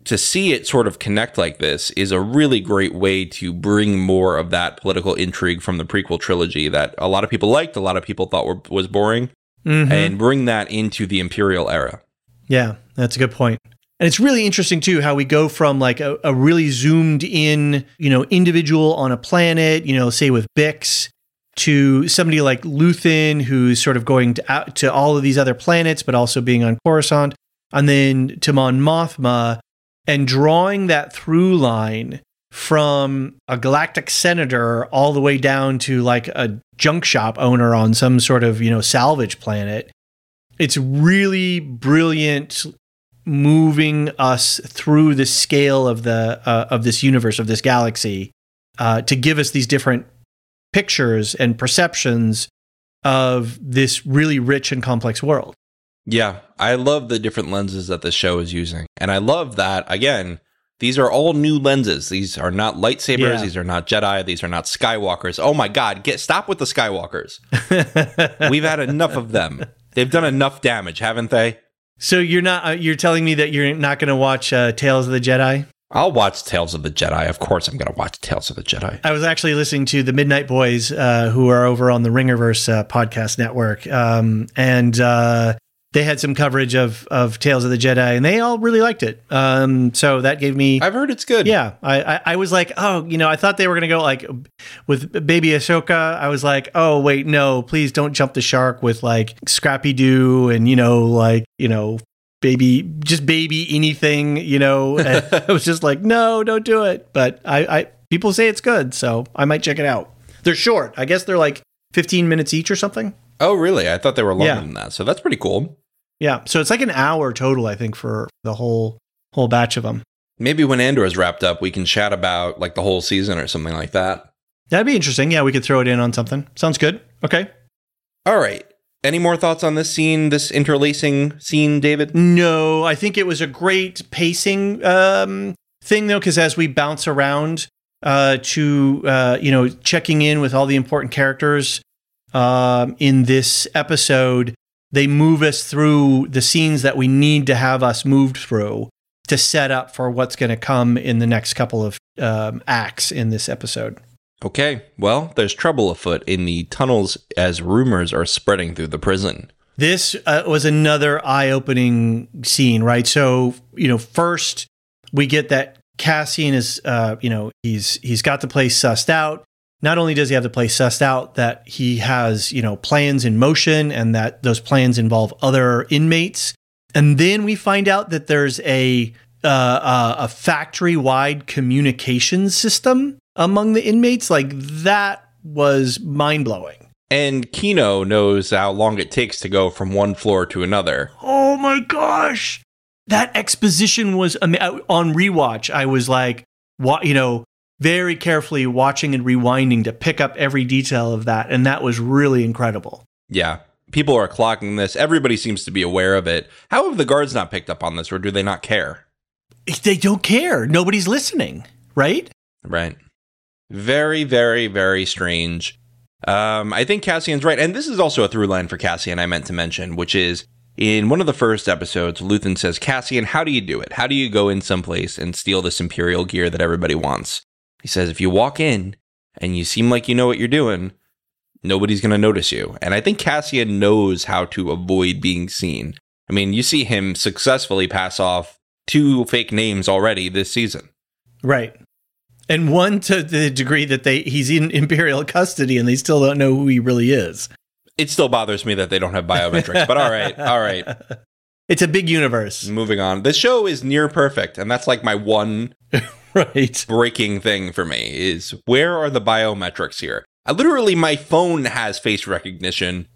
to see it sort of connect like this is a really great way to bring more of that political intrigue from the prequel trilogy that a lot of people liked, a lot of people thought were, was boring, Mhm. and bring that into the Imperial era. Yeah, that's a good point. And it's really interesting too how we go from like a, a really zoomed in, you know, individual on a planet, you know, say with Bix, to somebody like Luthen who's sort of going to out to all of these other planets, but also being on Coruscant, and then to Mon Mothma, and drawing that through line from a galactic senator all the way down to like a junk shop owner on some sort of you know salvage planet. It's really brilliant moving us through the scale of the uh, of this universe of this galaxy uh, to give us these different pictures and perceptions of this really rich and complex world. Yeah, I love the different lenses that the show is using. And I love that, again, these are all new lenses. These are not lightsabers. Yeah. These are not Jedi. These are not Skywalkers. Oh my God, get stop with the Skywalkers. We've had enough of them. They've done enough damage, haven't they? So you're not uh, you're telling me that you're not going to watch uh, Tales of the Jedi? I'll watch Tales of the Jedi. Of course, I'm going to watch Tales of the Jedi. I was actually listening to the Midnight Boys, uh, who are over on the Ringerverse uh, podcast network, um, and uh, they had some coverage of of Tales of the Jedi, and they all really liked it. Um, so that gave me, I've heard it's good. yeah, I, I I was like, oh, you know, I thought they were going to go like with Baby Ahsoka. I was like, oh wait, no, please don't jump the shark with like Scrappy Doo and you know like you know baby just baby anything you know i was just like no don't do it but I, I people say it's good so i might check it out they're short i guess they're like 15 minutes each or something Oh, really? I thought they were longer Yeah. than that. So that's pretty cool. yeah so it's like an hour total i think for the whole whole batch of them Maybe when Andor is wrapped up, we can chat about like the whole season or something like that. that'd be interesting yeah we could throw it in on something sounds good okay All right. Any more thoughts on this scene, this interlacing scene, David? No, I think it was a great pacing um, thing though, because as we bounce around uh, to uh, you know checking in with all the important characters um, in this episode, they move us through the scenes that we need to have us moved through to set up for what's going to come in the next couple of um, acts in this episode. Okay, well, there's trouble afoot in the tunnels as rumors are spreading through the prison. This uh, was another eye-opening scene, right? So, you know, first we get that Cassian is, uh, you know, he's he's got the place sussed out. Not only does he have the place sussed out, that he has, you know, plans in motion, and that those plans involve other inmates. And then we find out that there's a uh, uh, a factory-wide communication system among the inmates. Like that was mind-blowing. And Kino knows how long it takes to go from one floor to another. Oh my gosh. That exposition was ama- uh, on rewatch. I was like, what, you know, very carefully watching and rewinding to pick up every detail of that. And that was really incredible. Yeah, people are clocking this. Everybody seems to be aware of it. How have the guards not picked up on this, or do they not care? They don't care. Nobody's listening, right? Right. Very, very, very strange. Um, I think Cassian's right. And this is also a through line for Cassian I meant to mention, which is in one of the first episodes, Luthen says, Cassian, how do you do it? How do you go in someplace and steal this Imperial gear that everybody wants? He says, if you walk in and you seem like you know what you're doing, nobody's going to notice you. And I think Cassian knows how to avoid being seen. I mean, you see him successfully pass off two fake names already this season. Right. And one to the degree that they he's in imperial custody and they still don't know who he really is. It still bothers me that they don't have biometrics, but all right, all right. It's a big universe. Moving on. The show is near perfect, and that's like my one Right. breaking thing for me is where are the biometrics here? I literally my phone has face recognition.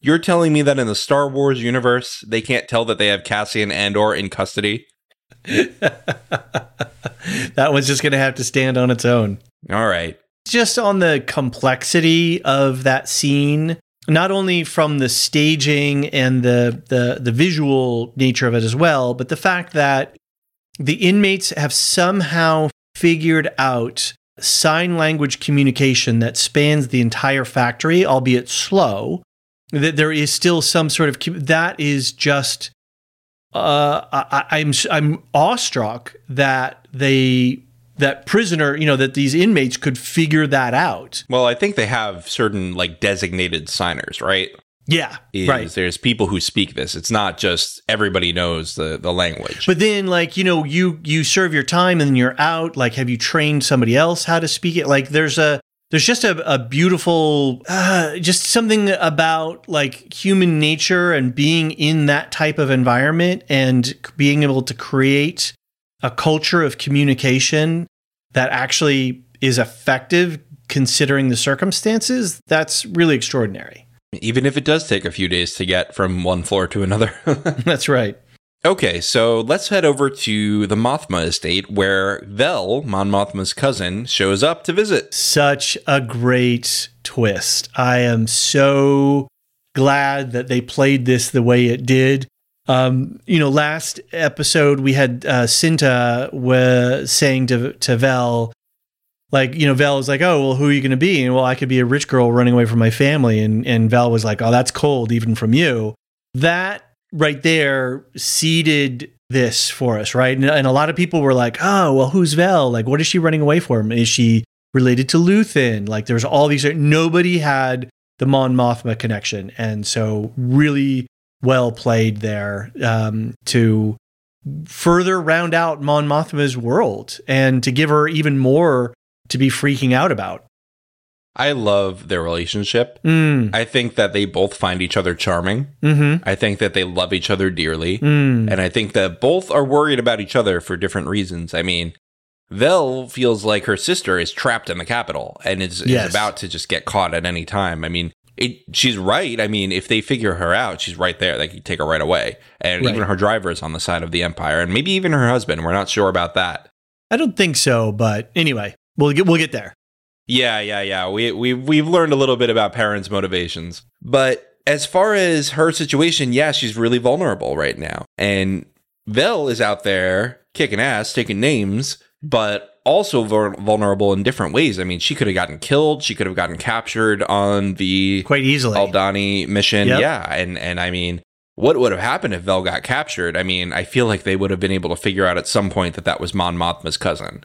You're telling me that in the Star Wars universe, they can't tell that they have Cassian Andor in custody? that one's just going to have to stand on its own. All right. Just on the complexity of that scene, not only from the staging and the, the the visual nature of it as well, but the fact that the inmates have somehow figured out sign language communication that spans the entire factory, albeit slow. That there is still some sort of that is just uh, I, I'm I'm awestruck that they that prisoner, you know, that these inmates could figure that out. Well, I think they have certain like designated signers, right? Yeah, Is right. There's people who speak this. It's not just everybody knows the the language. But then, like you know, you you serve your time and then you're out. Like, have you trained somebody else how to speak it? Like, there's a there's just a, a beautiful uh, just something about like human nature and being in that type of environment and being able to create a culture of communication that actually is effective considering the circumstances that's really extraordinary Even if it does take a few days to get from one floor to another. that's right Okay, so let's head over to the Mothma estate where Vel, Mon Mothma's cousin, shows up to visit. such a great twist. I am so glad that they played this the way it did. Um, you know, last episode we had uh, Cinta saying to to Vel, like, you know, val was like, "Oh, well, who are you going to be?" And well, I could be a rich girl running away from my family, and and Vel was like, "Oh, that's cold, even from you." That right there seeded this for us, right? And, and a lot of people were like, "Oh, well, who's val Like, what is she running away from? Is she related to Luthen?" Like, there's all these. Nobody had the Mon Mothma connection, and so really well played there um, to further round out Mon Mothma's world and to give her even more to be freaking out about. I love their relationship. Mm, I think that they both find each other charming. mm-hmm. I think that they love each other dearly. Mm. And I think that both are worried about each other for different reasons. I mean, Vel feels like her sister is trapped in the capital and is, Yes. is about to just get caught at any time. I mean, it, she's right. I mean, if they figure her out, she's right there. They can take her right away. And Right. even her driver is on the side of the Empire, and maybe even her husband. We're not sure about that. I don't think so, but anyway, we'll get we'll get there. Yeah, yeah, yeah. We we we've learned a little bit about parents' motivations. But as far as her situation, yeah, she's really vulnerable right now. And Vel is out there kicking ass, taking names, but also vulnerable in different ways. I mean, she could have gotten killed, she could have gotten captured on the Quite easily. Aldani mission. Yep. Yeah, and and I mean, what would have happened if Vel got captured? I mean, I feel like they would have been able to figure out at some point that that was Mon Mothma's cousin.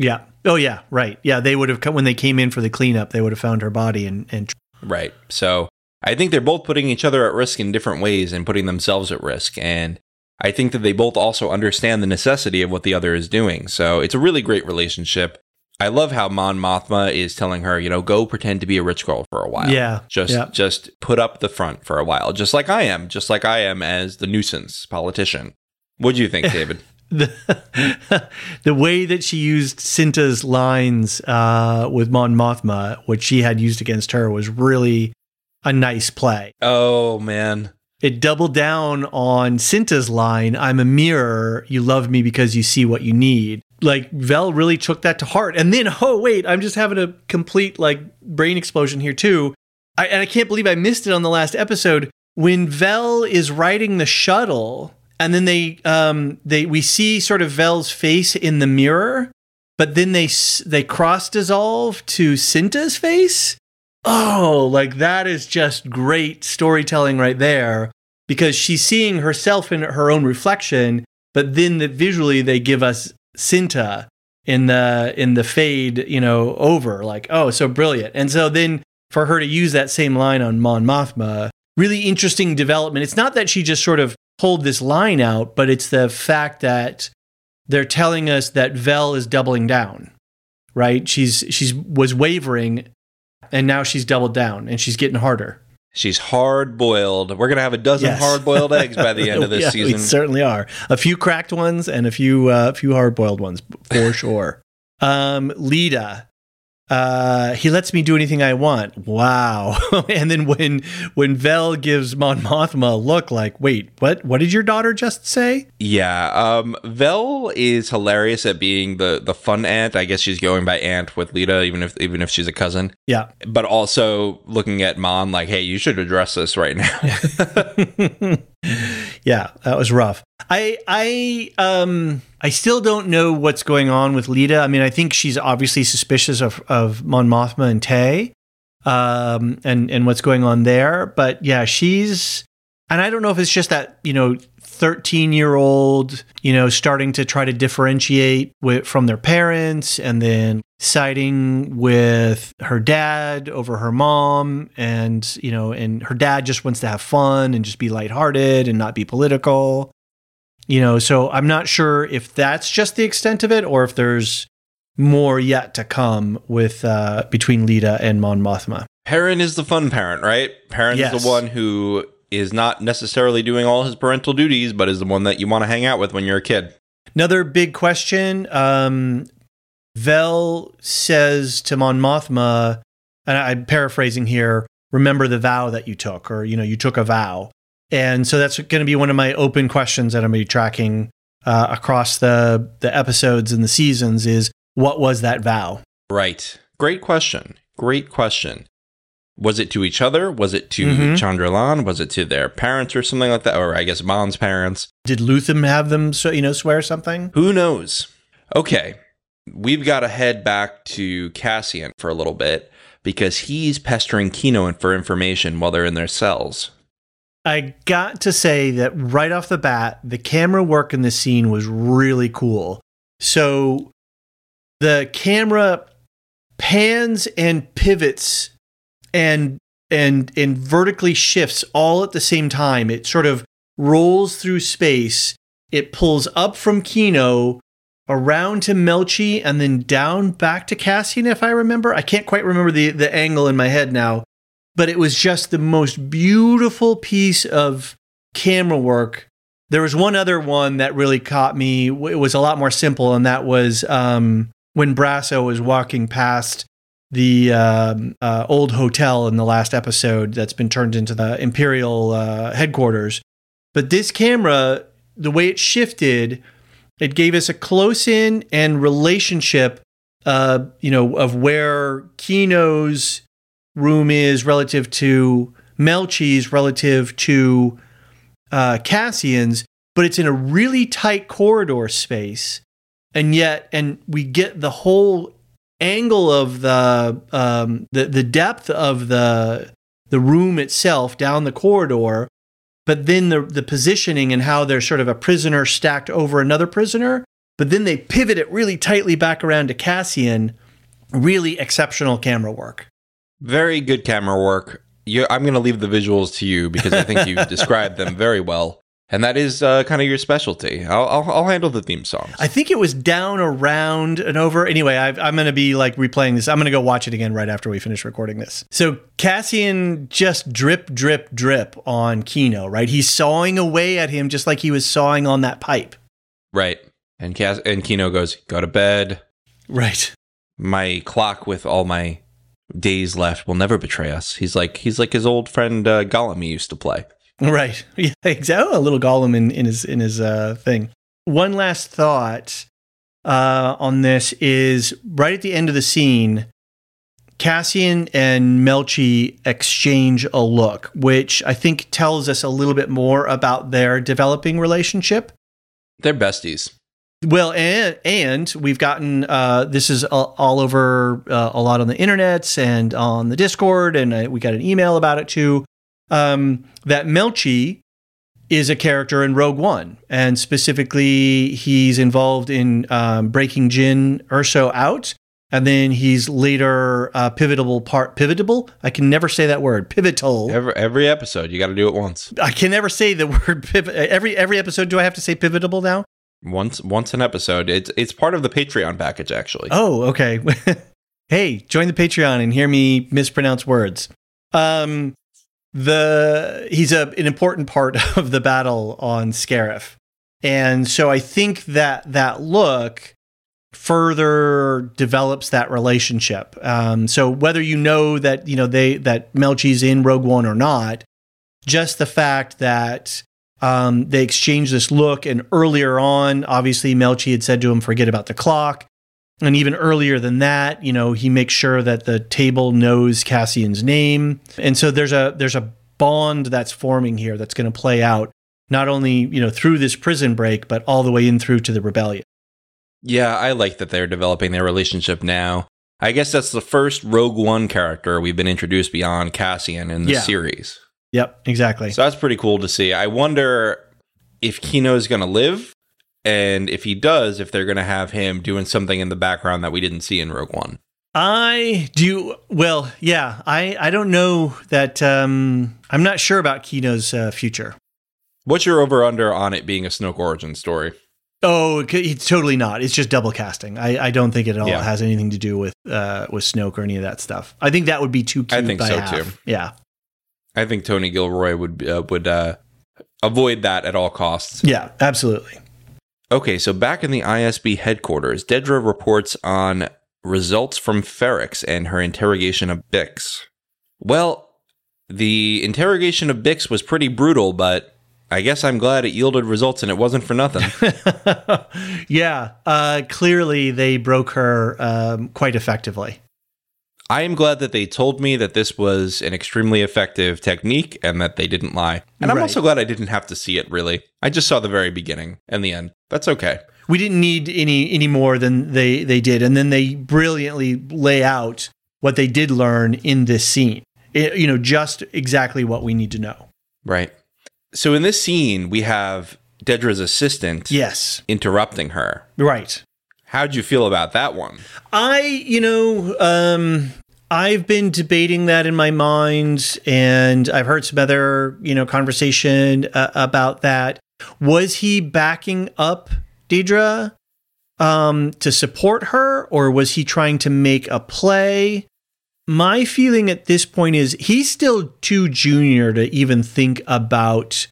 Yeah. Oh yeah. Right. Yeah. They would have come when they came in for the cleanup. They would have found her body and and Right. So I think they're both putting each other at risk in different ways and putting themselves at risk. And I think that they both also understand the necessity of what the other is doing. So it's a really great relationship. I love how Mon Mothma is telling her, you know, go pretend to be a rich girl for a while. yeah. Just yeah. just put up the front for a while, just like I am, just like I am as the nuisance politician. What do you think, David? The the way that she used Cinta's lines uh, with Mon Mothma, what she had used against her, was really a nice play. oh man. It doubled down on Cinta's line, I'm a mirror, you love me because you see what you need. Like Vel really took that to heart. And then, oh wait, I'm just having a complete like brain explosion here too. I, and I can't believe I missed it on the last episode. When Vel is riding the shuttle, and then they um they we see sort of Vel's face in the mirror, but then they they cross dissolve to Cinta's face. Oh, like that is just great storytelling right there because she's seeing herself in her own reflection, but then the, visually they give us Cinta in the in the fade, you know, over like oh, so brilliant. And so then for her to use that same line on Mon Mothma, really interesting development. It's not that she just sort of pulled this line out, but it's the fact that they're telling us that Vel is doubling down. Right? She's she's was wavering and now she's doubled down and she's getting harder. She's hard boiled. We're gonna have a dozen Yes. hard boiled eggs by the end of this Yeah, season. We certainly are. A few cracked ones and a few uh, few hard boiled ones for sure. Um, Lita, uh, he lets me do anything I want. Wow. and then when when Vel gives Mon Mothma a look like, wait, what what did your daughter just say? Yeah, um, Vel is hilarious at being the the fun aunt. I guess she's going by aunt with Lita, even if even if she's a cousin. Yeah. But also looking at Mon like, hey, you should address this right now. yeah, that was rough. I I um I still don't know what's going on with Lita. I mean, I think she's obviously suspicious of of Mon Mothma and Tay, um, and and what's going on there. But yeah, she's, and I don't know if it's just that you know. 13 year old, you know, starting to try to differentiate with, from their parents and then siding with her dad over her mom. And, you know, and her dad just wants to have fun and just be lighthearted and not be political you know so i'm not sure if that's just the extent of it or if there's more yet to come with uh, between Lita and Mon Mothma. Perrin is the fun parent, right? Perrin's Yes. the one who is not necessarily doing all his parental duties, but is the one that you want to hang out with when you're a kid. Another big question. Um, Vel says to Mon Mothma, and I'm paraphrasing here. Remember the vow that you took, or you know, you took a vow, and so that's going to be one of my open questions that I'm going to be tracking uh, across the the episodes and the seasons. Is what was that vow? Right. Great question. Great question. Was it to each other? Was it to Mhm. Chandrilan? Was it to their parents or something like that? Or I guess Mon's parents? Did Luthen have them, so you know, swear something? Who knows? Okay. We've got to head back to Cassian for a little bit because he's pestering Kino for information while they're in their cells. I got to say that right off the bat, the camera work in this scene was really cool. So the camera pans and pivots and and and vertically shifts all at the same time. It sort of rolls through space. It pulls up from Kino around to Melshi and then down back to Cassian if I remember. I can't quite remember the the angle in my head now but it was just the most beautiful piece of camera work. There was one other one that really caught me. It was a lot more simple, and that was um, when Brasso was walking past the um, uh, old hotel in the last episode that's been turned into the Imperial uh, headquarters. But this camera, the way it shifted, it gave us a close in and relationship, uh, you know, of where Kino's room is relative to Melshi's, relative to uh, Cassian's, but it's in a really tight corridor space, and yet, and we get the whole angle of the um, the the depth of the the room itself down the corridor, but then the the positioning and how they're sort of a prisoner stacked over another prisoner, but then they pivot it really tightly back around to Cassian. Really exceptional camera work. Very good camera work. You, I'm going to leave the visuals to you because I think you've described them very well. And that is uh, kind of your specialty. I'll, I'll, I'll handle the theme songs. I think it was down, around, and over. Anyway, i I'm going to be like replaying this. I'm going to go watch it again right after we finish recording this. So Cassian just drip, drip, drip on Kino, right? He's sawing away at him just like he was sawing on that pipe. right. And, Cass- and Kino goes, Go to bed. Right. My clock with all my days left will never betray us. He's like he's like his old friend uh, Gollum he used to play. Right. Yeah, exactly. A little Gollum in, in his in his uh, thing. One last thought uh, on this is right at the end of the scene, Cassian and Melshi exchange a look, which I think tells us a little bit more about their developing relationship. They're besties. Well, and and we've gotten uh, this is all, over uh, a lot on the internets and on the Discord, and uh, we got an email about it too. Um, that Melshi is a character in Rogue One, and specifically, he's involved in um, breaking Jyn Erso out, and then he's later uh, pivotal part pivotal. I can never say that word. Pivotal. Every every episode you got to do it once. I can never say the word pivot. Every every episode, do I have to say pivotal now? Once once an episode. It's it's part of the Patreon package actually. Oh, okay. hey, join the Patreon and hear me mispronounce words. Um, the he's a an important part of the battle on Scarif, and so I think that that look further develops that relationship. Um, so whether you know that you know they that Melshi's in Rogue One or not, just the fact that um, they exchange this look, and earlier on, obviously Melshi had said to him, "Forget about the clock." And even earlier than that, you know, he makes sure that the table knows Cassian's name, and so there's a there's a bond that's forming here that's going to play out not only you know through this prison break, but all the way in through to the rebellion. Yeah, I like that they're developing their relationship now. I guess that's the first Rogue One character we've been introduced beyond Cassian in the Yeah. series. Yep, exactly. So that's pretty cool to see. I wonder if Kino is going to live, and if he does, if they're going to have him doing something in the background that we didn't see in Rogue One. I do well, yeah. I I don't know that. Um, I'm not sure about Kino's uh, future. What's your over under on it being a Snoke origin story? Oh, it's totally not. It's just double casting. I, I don't think it at all Yeah. has anything to do with uh, with Snoke or any of that stuff. I think that would be too cute. I think so, half. too. Yeah, I think Tony Gilroy would uh, would uh, avoid that at all costs. yeah, absolutely. Okay, so back in the ISB headquarters, Dedra reports on results from Ferrix and her interrogation of Bix. Well, the interrogation of Bix was pretty brutal, but I guess I'm glad it yielded results and it wasn't for nothing. yeah, uh, clearly they broke her um, quite effectively. I am glad that they told me that this was an extremely effective technique and that they didn't lie. And I'm Right. also glad I didn't have to see it really. I just saw the very beginning and the end. That's okay. We didn't need any any more than they they did, and then they brilliantly lay out what they did learn in this scene. It- you know, just exactly what we need to know. Right. So in this scene, we have Dedra's assistant Yes, interrupting her. right. How'd you feel about that one? I, you know, um, I've been debating that in my mind, and I've heard some other, you know, conversation uh, about that. Was he backing up Dedra um, to support her, or was he trying to make a play? My feeling at this point is he's still too junior to even think about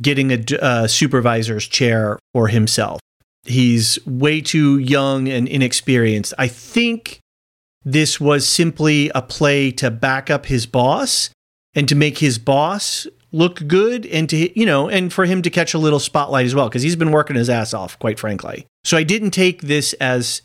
getting a, uh, supervisor's chair for himself. He's way too young and inexperienced. I think this was simply a play to back up his boss and to make his boss look good and to, you know, and for him to catch a little spotlight as well, because he's been working his ass off, quite frankly. So I didn't take this as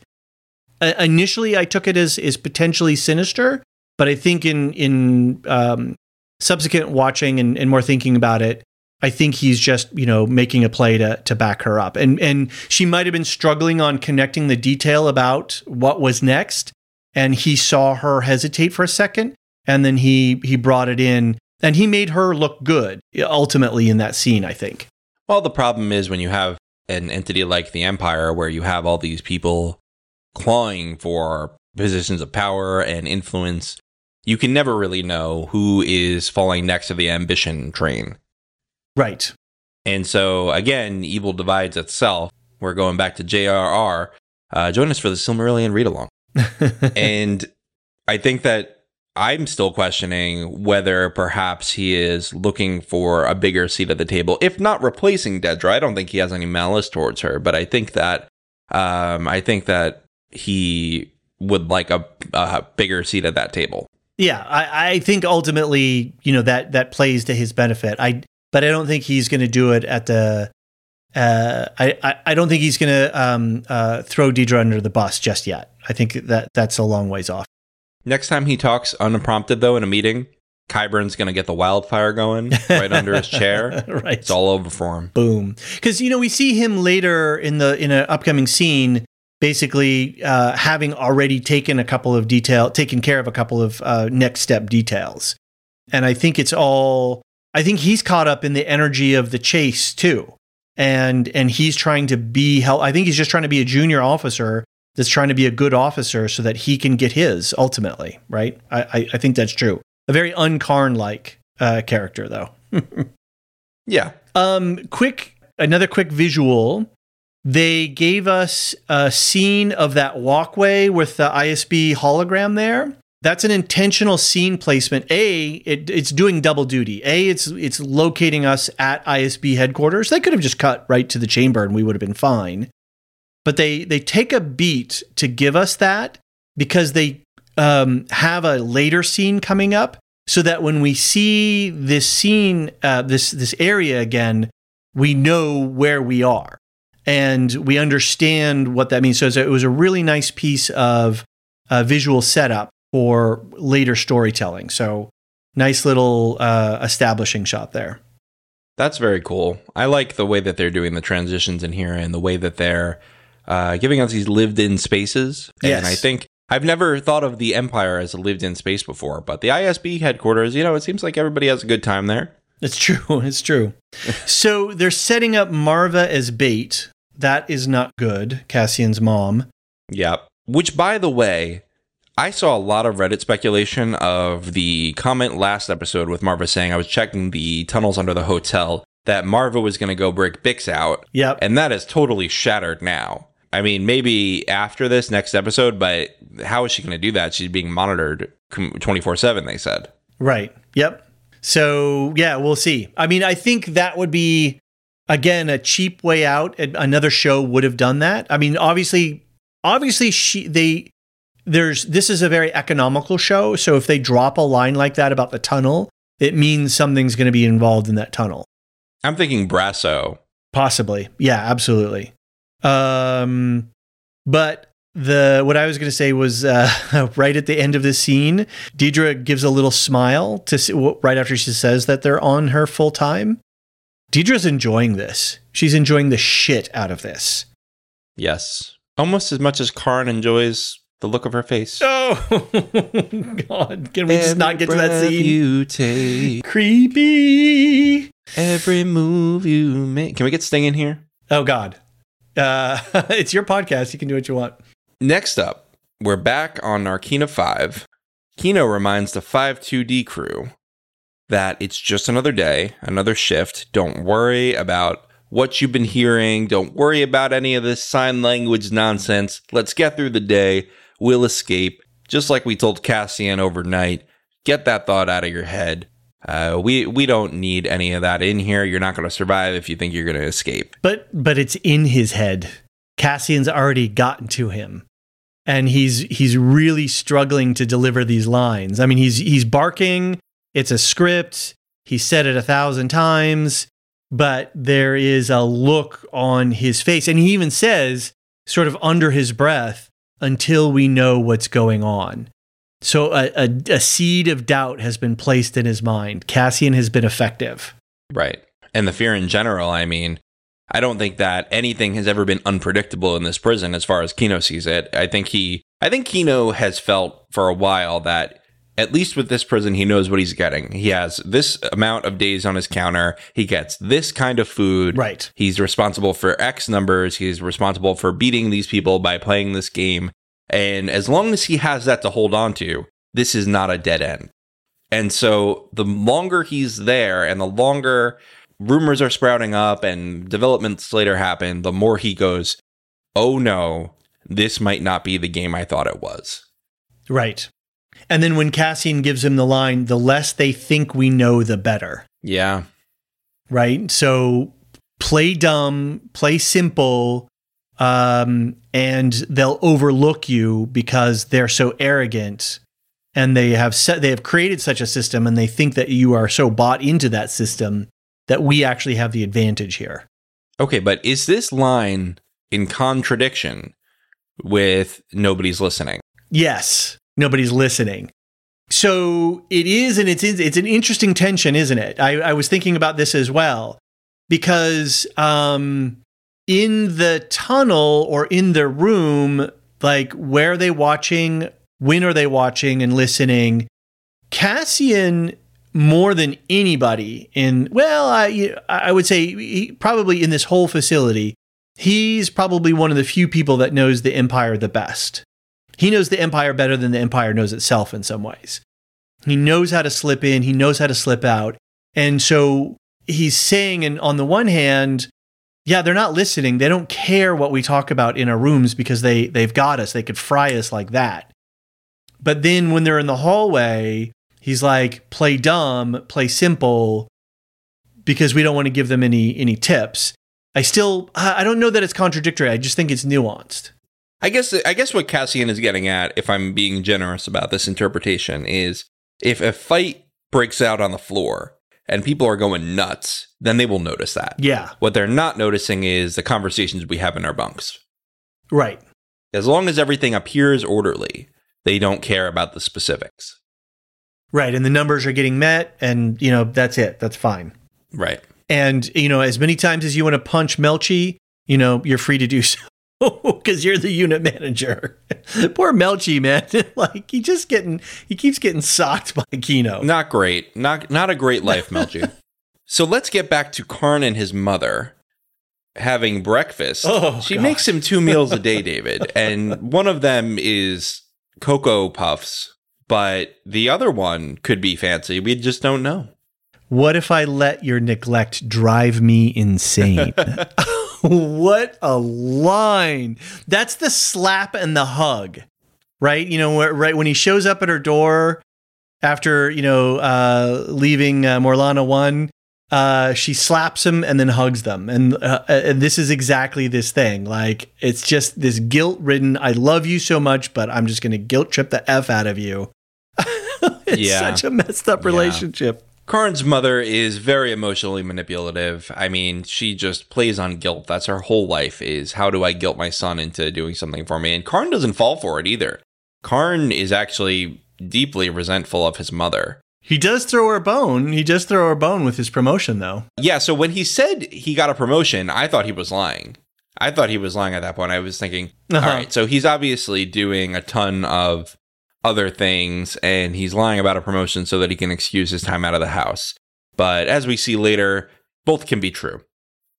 uh, initially I took it as is potentially sinister, but I think in in um, subsequent watching and, and more thinking about it, I think he's just you know making a play to to back her up, and and she might have been struggling on connecting the detail about what was next, and he saw her hesitate for a second, and then he he brought it in, and he made her look good ultimately in that scene. I think. Well, the problem is when you have an entity like the Empire, where you have all these people clawing for positions of power and influence, you can never really know who is falling next to the ambition train. Right. And so, again, evil divides itself. We're going back to JRR. Uh, join us for the Silmarillion read along. and I think that I'm still questioning whether perhaps he is looking for a bigger seat at the table, if not replacing Dedra. I don't think he has any malice towards her, but I think that um, I think that he would like a, a bigger seat at that table. Yeah, I, I think ultimately, you know, that that plays to his benefit. I but I don't think he's going to do it at the. Uh, I, I I don't think he's going to um, uh, throw Dedra under the bus just yet. I think that that's a long ways off. Next time he talks unprompted, though, in a meeting, Qyburn's going to get the wildfire going right under his chair. right. It's all over for him. Boom. Because you know we see him later in the in an upcoming scene, basically uh, having already taken a couple of detail, taken care of a couple of uh, next step details, and I think it's all. I think he's caught up in the energy of the chase too, and and he's trying to be help. I think he's just trying to be a junior officer that's trying to be a good officer so that he can get his ultimately. Right. I I, I think that's true. A very uncarn like uh, character though. Yeah. Um, quick, another quick visual. They gave us a scene of that walkway with the ISB hologram there. That's an intentional scene placement. A, it, it's doing double duty. A, it's it's locating us at ISB headquarters. They could have just cut right to the chamber and we would have been fine. but they they take a beat to give us that because they um, have a later scene coming up, so that when we see this scene, uh, this this area again, we know where we are and we understand what that means. So it was a really nice piece of uh, visual setup for later storytelling. So nice little uh, establishing shot there. That's very cool. I like the way that they're doing the transitions in here and the way that they're uh, giving us these lived in spaces. Yes. And I think I've never thought of the Empire as a lived in space before, but the ISB headquarters, you know, it seems like everybody has a good time there. It's true. It's true. so they're setting up Marva as bait. That is not good. Cassian's mom. Yep. Which, by the way, I saw a lot of Reddit speculation of the comment last episode with Marva saying I was checking the tunnels under the hotel that Marva was going to go break Bix out. Yep. And that is totally shattered now. I mean, maybe after this next episode, but how is she going to do that? She's being monitored 24 7, they said. Right. Yep. So, yeah, we'll see. I mean, I think that would be, again, a cheap way out. Another show would have done that. I mean, obviously, obviously, she, they, there's, this is a very economical show. So if they drop a line like that about the tunnel, it means something's going to be involved in that tunnel. I'm thinking Brasso. Possibly. Yeah, absolutely. Um, but the what I was going to say was uh, right at the end of the scene, Dedra gives a little smile to see, right after she says that they're on her full time. Dedra's enjoying this. She's enjoying the shit out of this. Yes, almost as much as Karn enjoys the look of her face. Oh God! Can we Every just not get to that scene? You take creepy. Every move you make. Can we get Sting in here? Oh God! Uh, it's your podcast. You can do what you want. Next up, we're back on Narkina 5. Kino reminds the 5-2D crew that it's just another day, another shift. Don't worry about what you've been hearing. Don't worry about any of this sign language nonsense. Let's get through the day. We'll escape. Just like we told Cassian overnight, get that thought out of your head. Uh, we we don't need any of that in here. You're not going to survive if you think you're going to escape. But but it's in his head. Cassian's already gotten to him, and he's he's really struggling to deliver these lines. I mean, he's he's barking. It's a script. He said it a thousand times, but there is a look on his face, and he even says, sort of under his breath, "Until we know what's going on." So a, a, a, seed of doubt has been placed in his mind. Cassian has been effective. Right. And the fear in general, I mean, I don't think that anything has ever been unpredictable in this prison as far as Kino sees it. I think he I think Kino has felt for a while that at least with this prison, he knows what he's getting. He has this amount of days on his counter. He gets this kind of food. Right. He's responsible for X numbers. He's responsible for beating these people by playing this game. And as long as he has that to hold on to, this is not a dead end. And so the longer he's there and the longer rumors are sprouting up and developments later happen, the more he goes, oh no, this might not be the game I thought it was. Right. And then when Cassian gives him the line, the less they think we know, the better. Yeah. Right. So play dumb, play simple, um, and they'll overlook you because they're so arrogant and they have set they have created such a system and they think that you are so bought into that system that we actually have the advantage here. Okay, but is this line in contradiction with nobody's listening? Yes, nobody's listening. So it is, and it's it's an interesting tension, isn't it? I, I was thinking about this as well because um, in the tunnel or in the room, like where are they watching? When are they watching and listening? Cassian, more than anybody in, well, I, I would say he, probably in this whole facility, he's probably one of the few people that knows the Empire the best. He knows the Empire better than the Empire knows itself in some ways. He knows how to slip in, he knows how to slip out. And so he's saying, and on the one hand, yeah, they're not listening. They don't care what we talk about in our rooms because they they've got us. They could fry us like that. But then when they're in the hallway, he's like, play dumb, play simple, because we don't want to give them any any tips. I still I don't know that it's contradictory. I just think it's nuanced. I guess I guess what Cassian is getting at, if I'm being generous about this interpretation, is if a fight breaks out on the floor and people are going nuts, then they will notice that. Yeah. What they're not noticing is the conversations we have in our bunks. Right. As long as everything appears orderly, they don't care about the specifics. Right. And the numbers are getting met, and, you know, that's it. That's fine. Right. And, you know, as many times as you want to punch Melshi, you know, you're free to do so because you're the unit manager. Poor Melshi, man. like he just getting he keeps getting socked by Kino. Not great. Not not a great life, Melshi. so let's get back to Karn and his mother having breakfast. Oh, she God. makes him two meals a day, David, and one of them is cocoa puffs, but the other one could be fancy. We just don't know. What if I let your neglect drive me insane? what a line. That's the slap and the hug, right? You know, where, right when he shows up at her door after, you know, uh, leaving uh, Morlana 1, uh, she slaps him and then hugs them. And, uh, and this is exactly this thing. Like, it's just this guilt ridden, I love you so much, but I'm just going to guilt trip the F out of you. it's Yeah. such a messed up Yeah. Karn's mother is very emotionally manipulative. I mean, she just plays on guilt. That's her whole life is how do I guilt my son into doing something for me? And Karn doesn't fall for it either. Karn is actually deeply resentful of his mother. He does throw her a bone. He does throw her a bone with his promotion, though. Yeah, so when he said he got a promotion, I thought he was lying. I thought he was lying at that point. I was thinking, Uh-huh. all right, so he's obviously doing a ton of other things and he's lying about a promotion so that he can excuse his time out of the house. But as we see later, both can be true.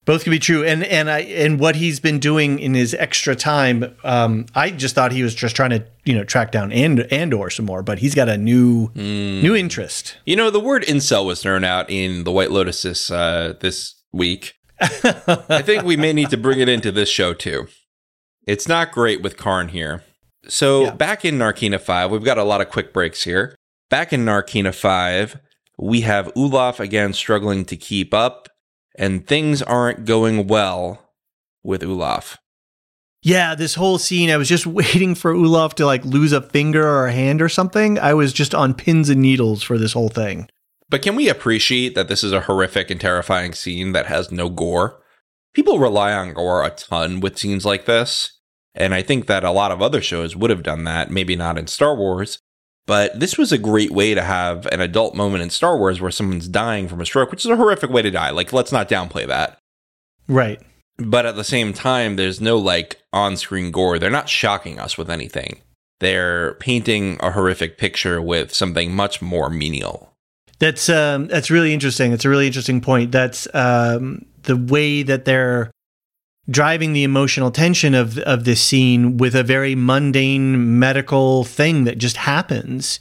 Both can be true, and and I and what he's been doing in his extra time. Um, I just thought he was just trying to you know track down and Andor some more, but he's got a new new interest. You know, the word incel was thrown out in the White Lotus this, uh, this week. I think we may need to bring it into this show too. It's not great with Karn here. So Yeah. back in Narkina 5, we've got a lot of quick breaks here. Back in Narkina 5, we have Olaf again struggling to keep up, and things aren't going well with Olaf. Yeah, this whole scene, I was just waiting for Olaf to like lose a finger or a hand or something. I was just on pins and needles for this whole thing. But can we appreciate that this is a horrific and terrifying scene that has no gore? People rely on gore a ton with scenes like this, and I think that a lot of other shows would have done that, maybe not in Star Wars. But this was a great way to have an adult moment in Star Wars where someone's dying from a stroke, which is a horrific way to die. Like, let's not downplay that. Right. But at the same time, there's no like on screen gore. They're not shocking us with anything. They're painting a horrific picture with something much more menial. That's um, that's really interesting. It's a really interesting point. That's um, the way that they're driving the emotional tension of of this scene with a very mundane medical thing that just happens.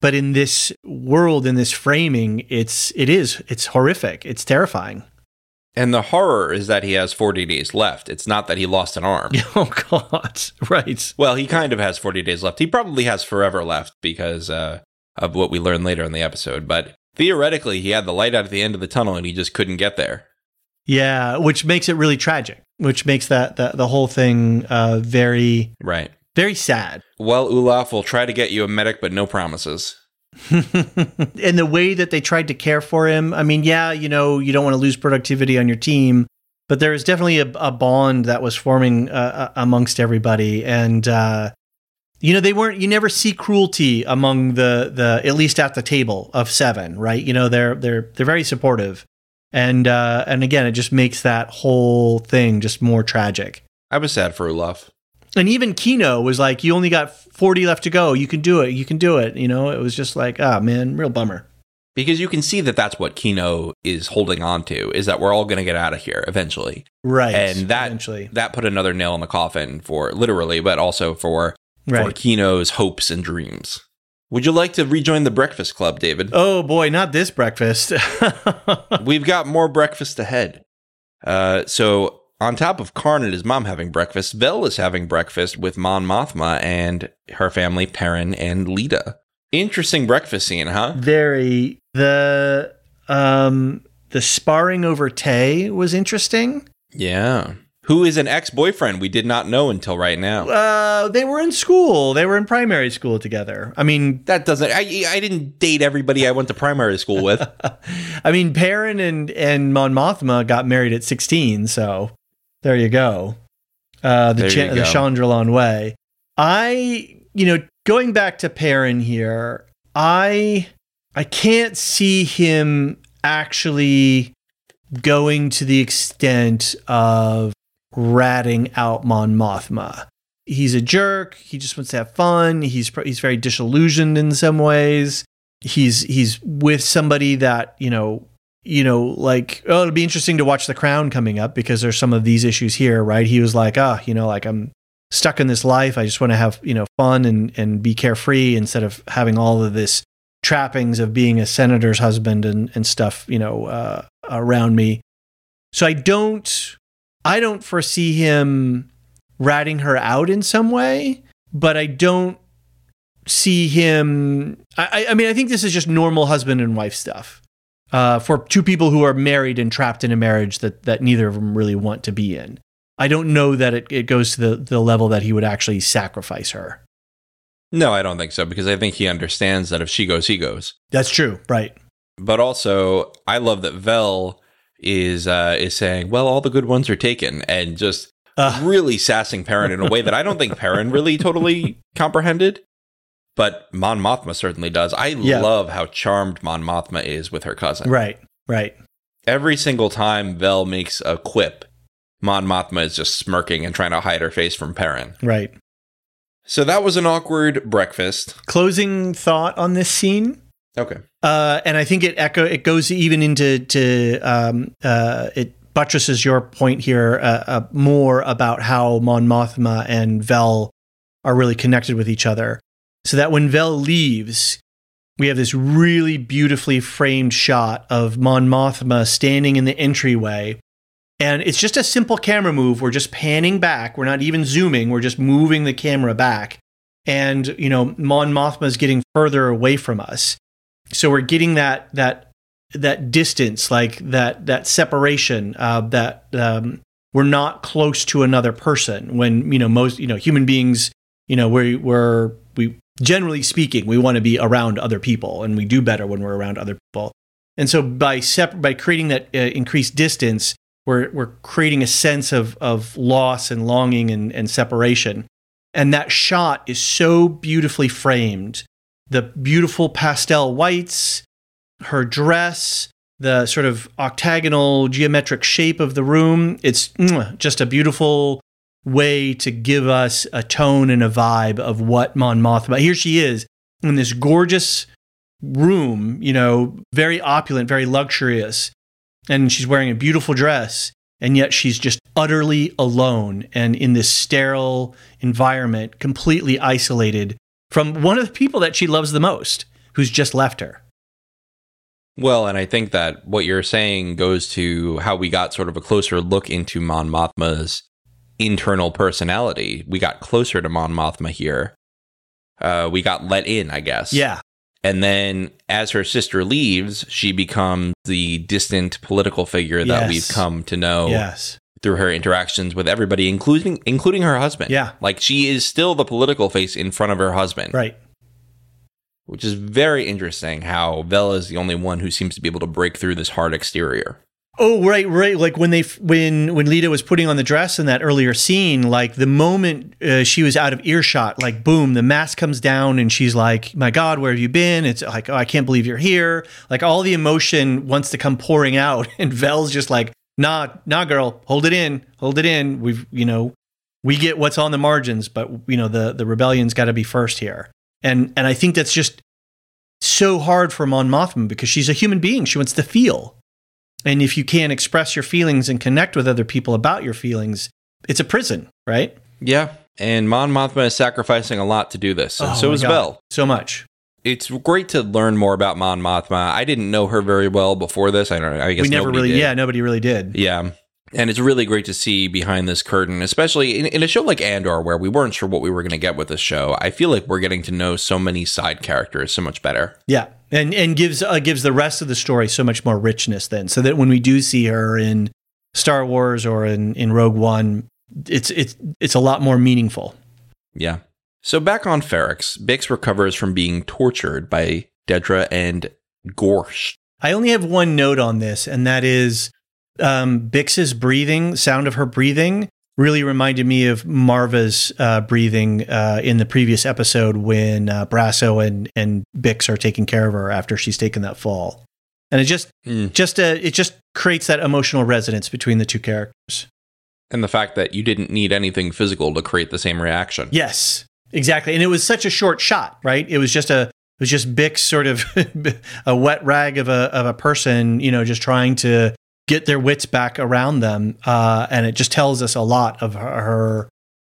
But in this world, in this framing, it's it is it's horrific. It's terrifying. And the horror is that he has 40 days left. It's not that he lost an arm. Oh God! Right. Well, he kind of has 40 days left. He probably has forever left because uh, of what we learn later in the episode. But theoretically, he had the light out at the end of the tunnel and he just couldn't get there. Yeah, which makes it really tragic. Which makes that the, the whole thing uh, very Right. very sad. Well, Olaf will try to get you a medic, but no promises. and the way that they tried to care for him, I mean, yeah, you know, you don't want to lose productivity on your team, but there is definitely a, a bond that was forming uh, uh, amongst everybody, and uh, you know, they weren't. You never see cruelty among the the at least at the table of seven, right? You know, they're they're they're very supportive, and uh, and again, it just makes that whole thing just more tragic. I was sad for Olaf. And even Kino was like, "You only got forty left to go. You can do it. You can do it." You know, it was just like, "Ah, man, real bummer." Because you can see that that's what Kino is holding on to, is that we're all going to get out of here eventually. Right. And that eventually. that put another nail in the coffin for literally, but also for for Kino's hopes and dreams. Would you like to rejoin the Breakfast Club, David? Oh boy, not this breakfast. We've got more breakfast ahead. Uh, so on top of Karn and his mom having breakfast, Vel is having breakfast with Mon Mothma and her family, Perrin and Leida. Interesting breakfast scene, huh? Very the um the sparring over Tay was interesting. Yeah. Who is an ex boyfriend we did not know until right now. Uh, they were in school. They were in primary school together. I mean, That doesn't, I, I didn't date everybody I went to primary school with. I mean, Perrin and and Mon Mothma got married at 16, so there you go. Uh, the cha- you the go. Way. I, you know, going back to Perrin here, I I can't see him actually going to the extent of ratting out Mon Mothma. He's a jerk. He just wants to have fun. He's he's very disillusioned in some ways. He's he's with somebody that you know you know like oh it'll be interesting to watch The Crown coming up because there's some of these issues here, right? He was like ah you know like I'm stuck in this life. I just want to have you know fun and and be carefree instead of having all of this trappings of being a senator's husband and and stuff you know uh, around me. So I don't I don't foresee him ratting her out in some way, but I don't see him. I, I- mean, I think this is just normal husband and wife stuff uh, for two people who are married and trapped in a marriage that that neither of them really want to be in. I don't know that it, it goes to the, the level that he would actually sacrifice her. no, I don't think so because I think he understands that if she goes, he goes. That's true, right? But also, I love that Vel is uh, is saying, "Well, all the good ones are taken," and just Uh, really sassing Perrin in a way that I don't think Perrin really totally comprehended. But Mon Mothma certainly does. I Yeah. love how charmed Mon Mothma is with her cousin. right, right. Every single time Vel makes a quip, Mon Mothma is just smirking and trying to hide her face from Perrin. Right. So that was an awkward breakfast. Closing thought on this scene. Okay. Uh, and I think it echo it goes even into to um, uh, it buttresses your point here uh, uh, more about how Mon Mothma and Vel are really connected with each other. So that when Vel leaves, we have this really beautifully framed shot of Mon Mothma standing in the entryway. And it's just a simple camera move. We're just panning back. We're not even zooming. We're just moving the camera back. And, you know, Mon Mothma is getting further away from us so we're getting that that that distance like that that separation uh, that um, we're not close to another person when you know most you know human beings you know we we're we generally speaking we want to be around other people and we do better when we're around other people. And so by sep- by creating that uh, increased distance we're we're creating a sense of of loss and longing and, and separation. And that shot is so beautifully framed the beautiful pastel whites, her dress, the sort of octagonal geometric shape of the room. It's just a beautiful way to give us a tone and a vibe of what Mon Mothma. Here she is in this gorgeous room, you know, very opulent, very luxurious, and she's wearing a beautiful dress. And yet she's just utterly alone and in this sterile environment, completely isolated from one of the people that she loves the most, who's just left her. Well, and I think that what you're saying goes to how we got sort of a closer look into Mon Mothma's internal personality. We got closer to Mon Mothma here. Uh, we got let in, I guess. Yeah. And then as her sister leaves, she becomes the distant political figure that Yes. we've come to know Yes. Through her interactions with everybody, including including her husband. Yeah. Like she is still the political face in front of her husband. Right. Which is very interesting how Vel is the only one who seems to be able to break through this hard exterior. Oh, right, right. Like when they when when Leida was putting on the dress in that earlier scene, like the moment uh, she was out of earshot, like boom, the mask comes down and she's like, "My God, where have you been?" It's like, "Oh, I can't believe you're here." Like all the emotion wants to come pouring out, and Vel's just like, "Nah, nah, girl, hold it in, hold it in. We've, you know, we get what's on the margins, but you know, the the rebellion's got to be first here." And and I think that's just so hard for Mon Mothma because she's a human being. She wants to feel. And if you can't express your feelings and connect with other people about your feelings, it's a prison, right? Yeah. And Mon Mothma is sacrificing a lot to do this. And Oh so is God. So much. It's great to learn more about Mon Mothma. I didn't know her very well before this. I don't know. I guess we never really, did. yeah, nobody really did. Yeah. And it's really great to see behind this curtain, especially in, in a show like Andor, where we weren't sure what we were going to get with this show. I feel like we're getting to know so many side characters so much better. Yeah, and and gives uh, gives the rest of the story so much more richness then, so that when we do see her in Star Wars or in, in Rogue One, it's it's it's a lot more meaningful. Yeah. So back on Ferrix, Bix recovers from being tortured by Dedra and Gorst. I only have one note on this, and that is um, Bix's breathing, sound of her breathing, really reminded me of Marva's uh, breathing uh, in the previous episode when uh, Brasso and and Bix are taking care of her after she's taken that fall, and it just Mm. just uh, it just creates that emotional resonance between the two characters. And the fact that you didn't need anything physical to create the same reaction. Yes, exactly, and it was such a short shot, right? It was just a it was just Bix sort of a wet rag of a of a person, you know, just trying to get their wits back around them, uh, and it just tells us a lot of her,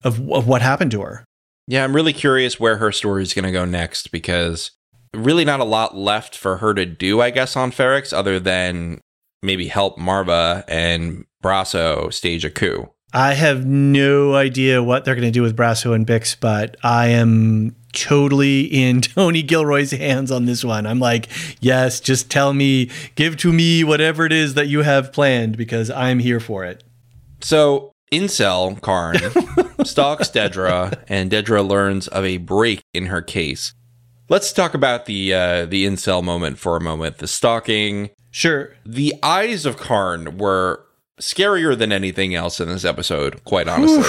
of of what happened to her. Yeah, I'm really curious where her story is going to go next because really not a lot left for her to do, I guess, on Ferrix other than maybe help Marva and Brasso stage a coup. I have no idea what they're going to do with Brasso and Bix, but I am totally in Tony Gilroy's hands on this one. I'm like, yes, just tell me, give to me whatever it is that you have planned because I'm here for it. So, Incel Karn stalks Dedra, and Dedra learns of a break in her case. Let's talk about the uh, the incel moment for a moment. The stalking, Sure. the eyes of Karn were scarier than anything else in this episode. Quite honestly,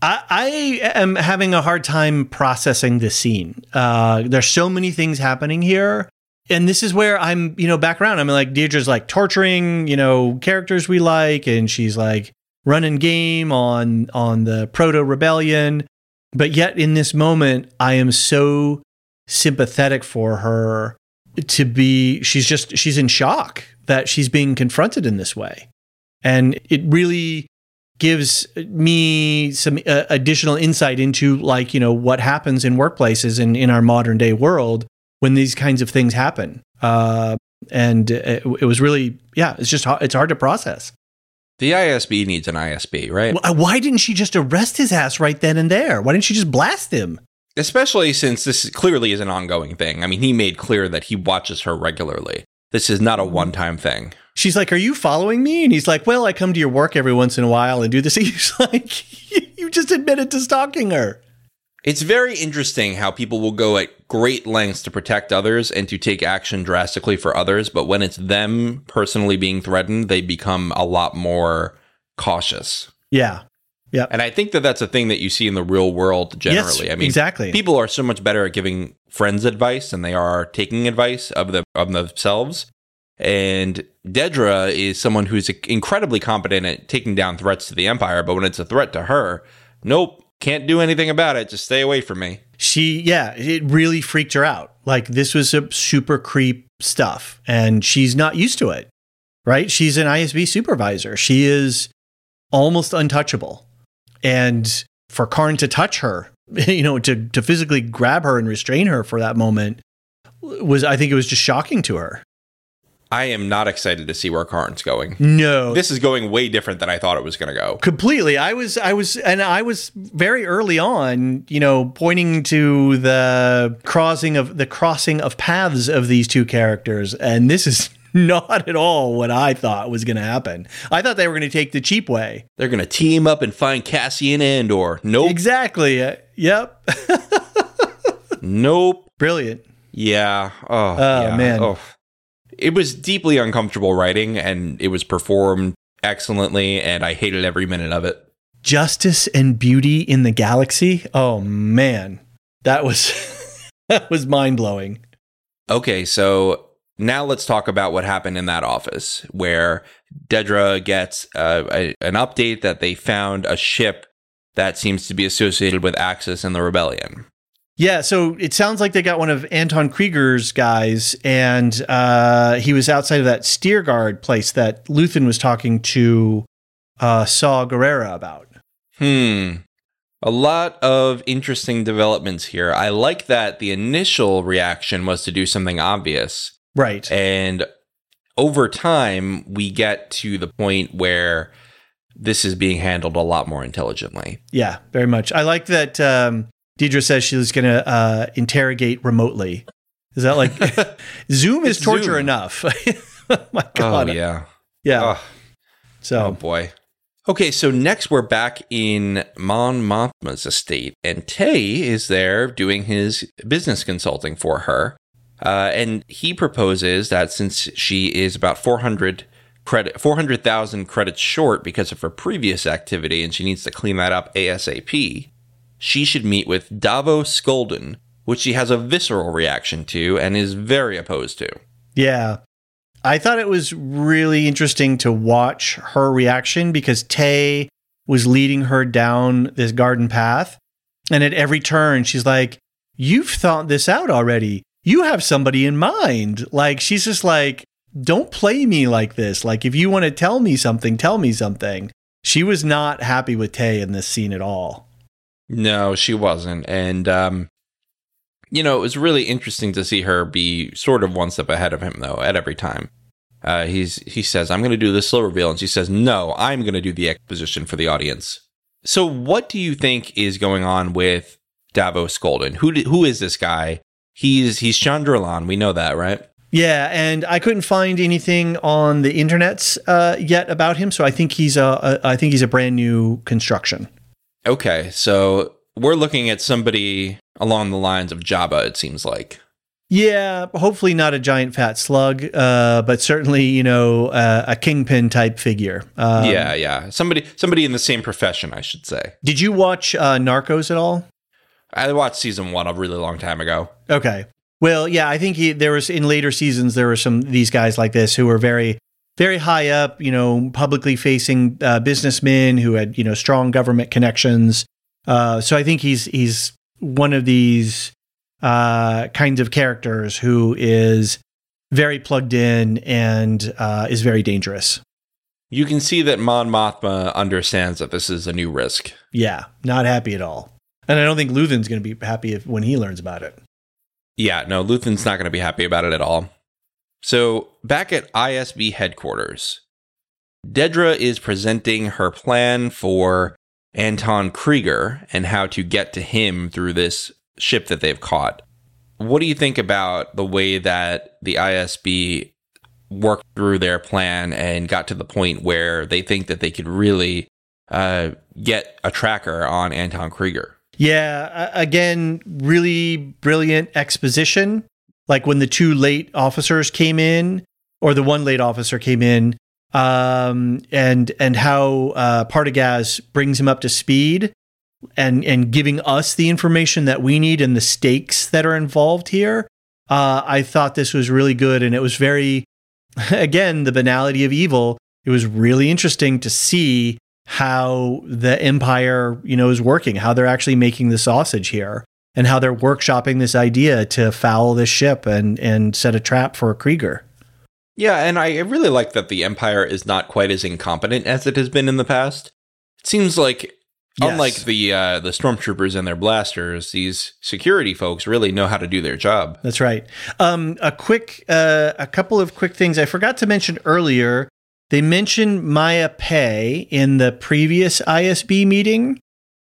I, I am having a hard time processing this scene. Uh, there's so many things happening here. And this is where I'm, you know, back around. I'm like, Dedra's like torturing, you know, characters we like, and she's like running game on on the proto rebellion. But yet in this moment, I am so sympathetic for her to be she's just she's in shock that she's being confronted in this way. And it really gives me some uh, additional insight into like you know what happens in workplaces and in our modern day world when these kinds of things happen uh, and it, it was really yeah it's just hard, it's hard to process the ISB needs an ISB, right? Why- why didn't she just arrest his ass right then and there why didn't she just blast him Especially since this clearly is an ongoing thing. I mean, he made clear that he watches her regularly. This is not a one time thing. She's like are you following me and he's like well i come to your work every once in a while and do this he's like you just admitted to stalking her It's very interesting how people will go at great lengths to protect others and to take action drastically for others, but when it's them personally being threatened, they become a lot more cautious. yeah Yeah. And I think that that's a thing that you see in the real world generally. Yes, I mean, exactly. People are so much better at giving friends advice than they are taking advice of the of themselves. And Dedra is someone who's incredibly competent at taking down threats to the empire, but when it's a threat to her, nope, can't do anything about it. Just stay away from me. she yeah it really freaked her out. Like this was a super creep stuff and she's not used to it right? She's an isb supervisor. She is almost untouchable. And for karn to touch her you know to, to physically grab her and restrain her for that moment was i think it was just shocking to her I am not excited to see where Karn's going. no This is going way different than I thought it was going to go. completely i was i was and i was very early on you know pointing to the crossing of the crossing of paths of these two characters and this is not at all what i thought was going to happen i thought they were going to take the cheap way They're going to team up and find Cassian Andor. Nope. exactly Uh, yep nope. brilliant Yeah. Oh, Oh, yeah. man. Oh. It was deeply uncomfortable writing and it was performed excellently and I hated every minute of it. justice and beauty in the galaxy oh man that was that was mind-blowing Okay, so now let's talk about what happened in that office where Dedra gets uh, a, an update that they found a ship that seems to be associated with Axis and the rebellion. Yeah, so it sounds like they got one of Anton Kreegyr's guys, and uh, he was outside of that steer guard place that Luthen was talking to uh, Saw Gerrera about. Hmm. A lot of interesting developments here. I like that the initial reaction was to do something obvious. Right. And over time, we get to the point where this is being handled a lot more intelligently. Yeah, very much. I like that um, Dedra says she's going to uh, interrogate remotely. Is that like Zoom is It's torture Zoom. enough? oh my God. Oh, yeah. Yeah. Ugh. So Oh boy. Okay, so next we're back in Mon Mothma's estate, and Tay is there doing his business consulting for her. Uh, and he proposes that since she is about 400 credit 400,000 credits short because of her previous activity and she needs to clean that up ASAP, she should meet with Davo Sculdun, which she has a visceral reaction to and is very opposed to. Yeah. I thought it was really interesting to watch her reaction because Tay was leading her down this garden path. And at every turn, she's like, You've thought this out already. You have somebody in mind. Like, she's just like, Don't play me like this. Like, if you want to tell me something, tell me something. She was not happy with Tay in this scene at all. No, she wasn't. And, um, you know, it was really interesting to see her be sort of one step ahead of him, though, at every time. Uh, he's he says, "I'm going to do the slow reveal," and she says, "No, I'm going to do the exposition for the audience." So, what do you think is going on with Davo Sculdun? Who who is this guy? He's he's Chandrilan. We know that, right? Yeah, and I couldn't find anything on the internets uh, yet about him, so I think he's a, a I think he's a brand new construction. Okay, so we're looking at somebody along the lines of Jabba. It seems like. Yeah, hopefully not a giant fat slug, uh, but certainly you know uh, a kingpin type figure. Um, yeah, yeah, somebody somebody in the same profession, I should say. Did you watch uh, Narcos at all? I watched season one a really long time ago. Okay. Well, yeah, I think he, there was in later seasons there were some these guys like this who were very, very high up, you know, publicly facing uh, businessmen who had you know strong government connections. Uh, so I think he's he's one of these uh, kinds of characters who is very plugged in and uh, is very dangerous. You can see that Mon Mothma understands that this is a new risk. Yeah, not happy at all. And I don't think Luthen's going to be happy if, when he learns about it. Yeah, no, Luthen's not going to be happy about it at all. So, back at ISB headquarters, Dedra is presenting her plan for Anton Kreegyr and how to get to him through this ship that they've caught. What do you think about the way that the ISB worked through their plan and got to the point where they think that they could really uh, get a tracker on Anton Kreegyr? Yeah, again, really brilliant exposition. Like when the two late officers came in, or the one late officer came in, um, and and how uh, brings him up to speed, and and giving us the information that we need and the stakes that are involved here. Uh, I thought this was really good, and it was very, again, the banality of evil. It was really interesting to see how the empire, you know, is working, how they're actually making the sausage here, and how they're workshopping this idea to foul this ship and and set a trap for a Kreegyr. Yeah, and I really like that the Empire is not quite as incompetent as it has been in the past. It seems like, Yes. unlike the uh, the stormtroopers and their blasters, these security folks really know how to do their job. That's right. Um, a quick, uh, a couple of quick things I forgot to mention earlier. They mentioned Maya Pei in the previous ISB meeting,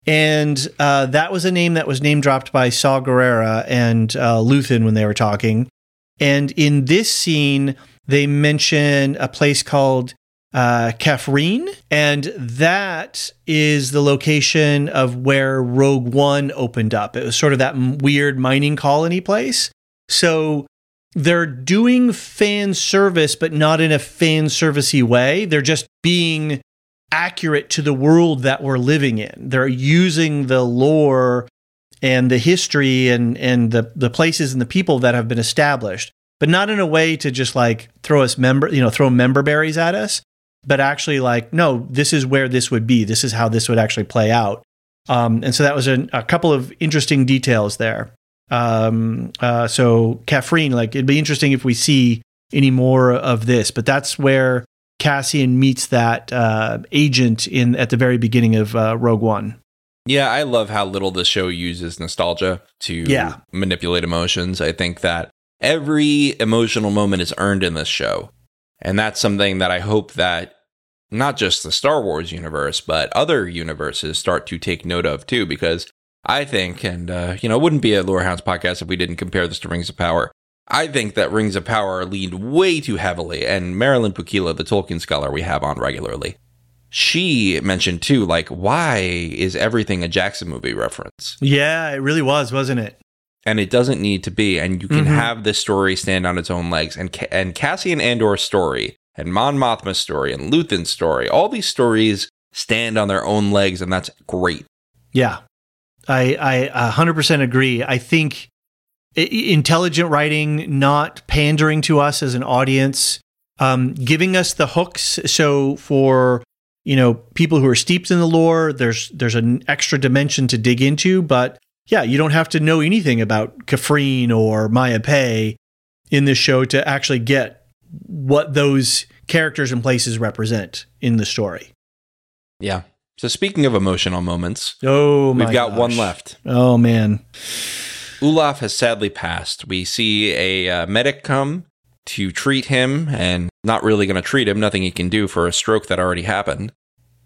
and uh, that was a name that was name dropped by Saw Gerrera and uh, Luthen when they were talking. And in this scene, they mention a place called uh, and that is the location of where Rogue One opened up. It was sort of that m- weird mining colony place. So they're doing fan service, but not in a fan servicey way. They're just being accurate to the world that we're living in. They're using the lore and the history and and the the places and the people that have been established, but not in a way to just like throw us member, you know, throw member berries at us, but actually like, no, this is where this would be. This is how this would actually play out. Um, and so that was a, a couple of interesting details there. Um, uh, so Kafrene, like it'd be interesting if we see any more of this, but that's where Cassian meets that uh, agent in at the very beginning of uh, Rogue One. Yeah, I love how little the show uses nostalgia to Yeah. manipulate emotions. I think that every emotional moment is earned in this show. And that's something that I hope that not just the Star Wars universe, but other universes start to take note of too, because I think, and uh, you know, it wouldn't be a Lore Hounds podcast if we didn't compare this to Rings of Power. I think that Rings of Power leaned way too heavily, and Marilyn Pukila, the Tolkien scholar we have on regularly, she mentioned too, like, why is everything a Jackson movie reference? Yeah, it really was, wasn't it? And it doesn't need to be, and you can Mhm. have this story stand on its own legs. And Ca- and Cassian Andor's story, and Mon Mothma's story, and Luthen's story, all these stories stand on their own legs, and that's great. Yeah, I I hundred percent agree. I think intelligent writing, not pandering to us as an audience, um, giving us the hooks. So for you know people who are steeped in the lore, there's there's an extra dimension to dig into. But yeah, you don't have to know anything about Kafrene or Maya Pei in this show to actually get what those characters and places represent in the story. Yeah. So speaking of emotional moments, Oh my we've got one left. Oh man. Olaf has sadly passed. We see a uh, medic come to treat him, and not really going to treat him. Nothing he can do for a stroke that already happened.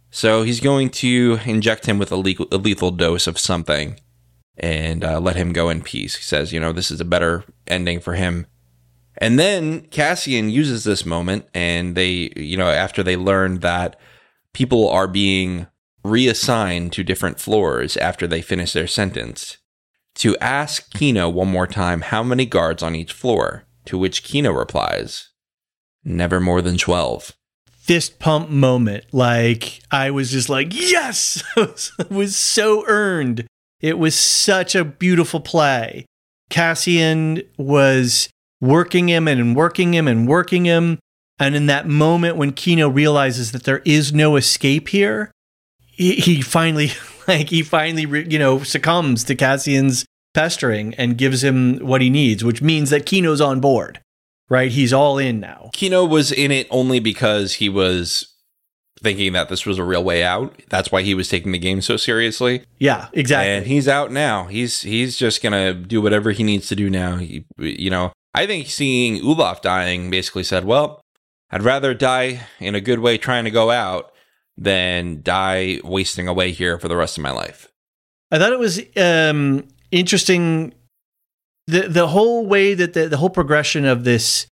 So he's going to inject him with a, le- a lethal dose of something and uh, let him go in peace. He says, you know, this is a better ending for him. And then Cassian uses this moment, and they, you know, after they learn that people are being reassigned to different floors after they finish their sentence, to ask Kino one more time how many guards on each floor, to which Kino replies, Never more than 12. fist pump moment. Like I was just like, yes, it was so earned. It was such a beautiful play. Cassian was working him and working him and working him. And in that moment when Kino realizes that there is no escape here, he, he finally, like, he finally, re- you know, succumbs to Cassian's pestering and gives him what he needs, which means that Kino's on board, right? He's all in now. Kino was in it only because he was thinking that this was a real way out. That's why he was taking the game so seriously. Yeah, exactly. And he's out now. He's he's just gonna do whatever he needs to do now. He, you know, I think seeing Olaf dying basically said, "Well, I'd rather die in a good way trying to go out than die wasting away here for the rest of my life." I thought it was um, interesting the the whole way that the, the whole progression of this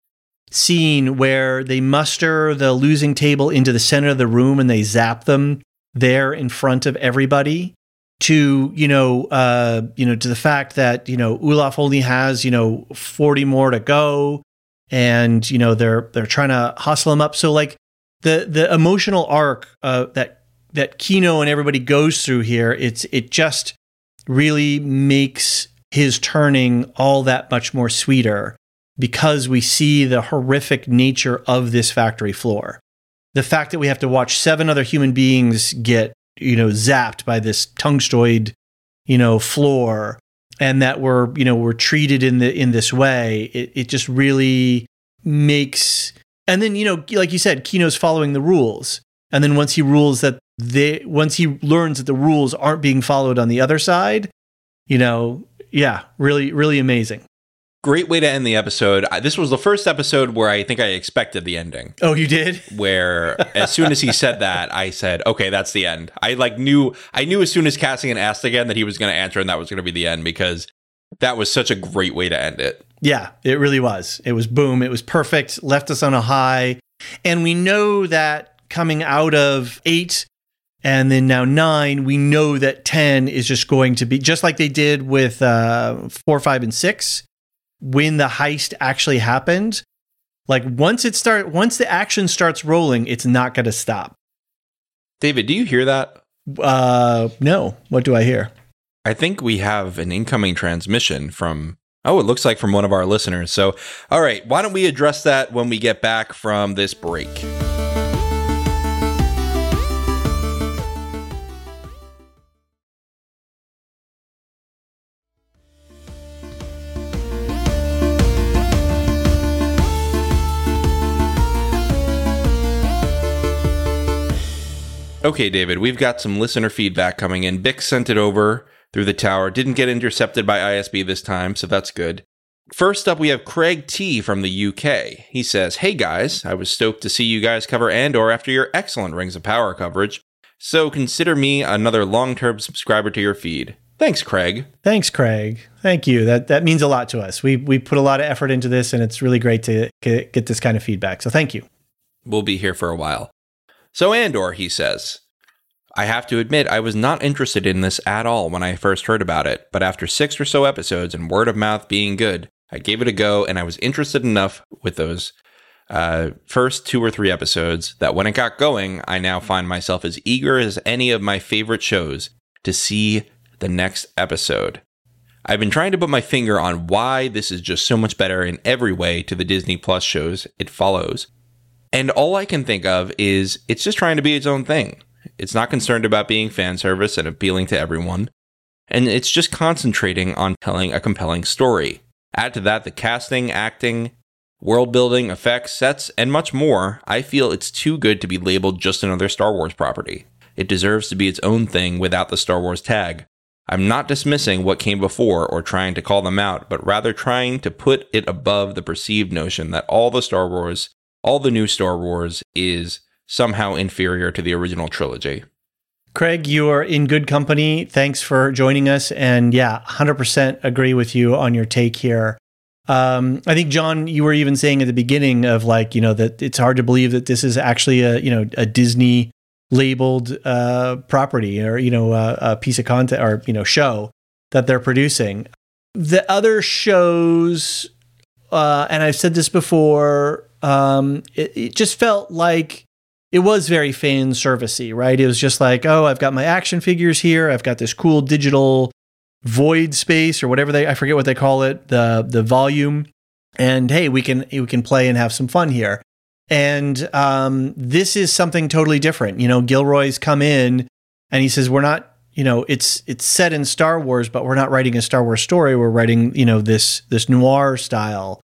scene where they muster the losing table into the center of the room and they zap them there in front of everybody to you know uh you know to the fact that you know Olaf only has you know 40 more to go and you know they're they're trying to hustle him up so like the the emotional arc uh that that Kino and everybody goes through here it's it just really makes his turning all that much more sweeter because we see the horrific nature of this factory floor. The fact that we have to watch seven other human beings get, you know, zapped by this tungstoid, you know, floor and that we're, you know, we're treated in the in this way, it, it just really makes and then, you know, like you said, Kino's following the rules. And then once he rules that they once he learns that the rules aren't being followed on the other side, you know, yeah, really, really amazing. Great way to end the episode. This was the first episode where I think I expected the ending. Oh, you did? Where as soon as he said that, I said, "Okay, that's the end." I like knew I knew as soon as Cassian asked again that he was going to answer and that was going to be the end because that was such a great way to end it. Yeah, it really was. It was boom. It was perfect. Left us on a high. And we know that coming out of eight and then now nine, we know that 10 is just going to be just like they did with uh, four, five, and six when the heist actually happened. Like once it start, once the action starts rolling, it's not going to stop. David, do you hear that? Uh, no. What do I hear? I think we have an incoming transmission from Oh, it looks like from one of our listeners. So, all right, why don't we address that when we get back from this break? Okay, David, we've got some listener feedback coming in. Bix sent it over through the tower. Didn't get intercepted by ISB this time, so that's good. First up, we have Craig T from the UK. He says, Hey guys, I was stoked to see you guys cover Andor after your excellent Rings of Power coverage, so consider me another long term subscriber to your feed. Thanks, Craig. Thanks, Craig. Thank you. That that means a lot to us. We we put a lot of effort into this, and it's really great to get, get this kind of feedback. So thank you. We'll be here for a while. So Andor, he says, I have to admit I was not interested in this at all when I first heard about it, but after six or so episodes and word of mouth being good, I gave it a go, and I was interested enough with those uh, first two or three episodes that when it got going, I now find myself as eager as any of my favorite shows to see the next episode. I've been trying to put my finger on why this is just so much better in every way to the Disney Plus shows it follows. And all I can think of is it's just trying to be its own thing. It's not concerned about being fan service and appealing to everyone. And it's just concentrating on telling a compelling story. Add to that the casting, acting, world building, effects, sets, and much more. I feel it's too good to be labeled just another Star Wars property. It deserves to be its own thing without the Star Wars tag. I'm not dismissing what came before or trying to call them out, but rather trying to put it above the perceived notion that all the Star Wars, all the new Star Wars is somehow inferior to the original trilogy. Craig, you are in good company. Thanks for joining us. And yeah, 100% agree with you on your take here. Um, I think John, you were even saying at the beginning of like, you know, that it's hard to believe that this is actually a, you know, a Disney labeled uh, property or you know a, a piece of content or you know show that they're producing. The other shows, uh, and I've said this before, um, it, it, just felt like it was very fan servicey, right? It was just like, oh, I've got my action figures here. I've got this cool digital void space or whatever they I forget what they call it, the the volume. And hey, we can we can play and have some fun here. And um, this is something totally different. You know, Gilroy's come in and he says, "We're not, you know, it's it's set in Star Wars, but we're not writing a Star Wars story. We're writing, you know, this this noir style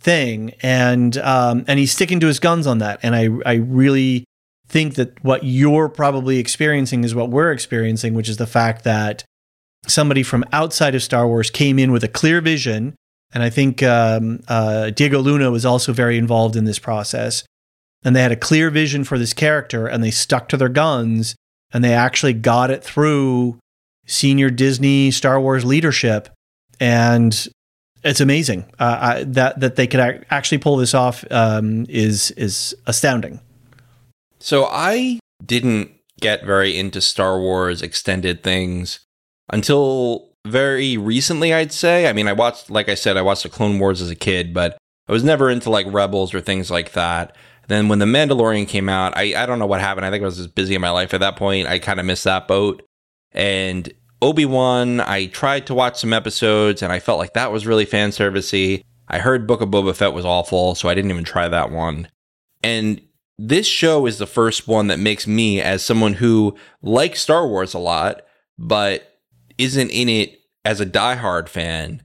thing." And um, and he's sticking to his guns on that. And I I really think that what you're probably experiencing is what we're experiencing, which is the fact that somebody from outside of Star Wars came in with a clear vision and I think um, uh, Diego Luna was also very involved in this process. And they had a clear vision for this character and they stuck to their guns and they actually got it through senior Disney Star Wars leadership. And it's amazing uh, I, that that they could actually pull this off um, is is astounding. So I didn't get very into Star Wars extended things until very recently, I'd say. I mean, I watched, like I said, I watched the Clone Wars as a kid, but I was never into like Rebels or things like that. Then when The Mandalorian came out, I, I don't know what happened. I think I was just busy in my life at that point. I kind of missed that boat. And Obi Wan, I tried to watch some episodes and I felt like that was really fan servicey. I heard Book of Boba Fett was awful, so I didn't even try that one. And this show is the first one that makes me, as someone who likes Star Wars a lot, but isn't in it as a diehard fan,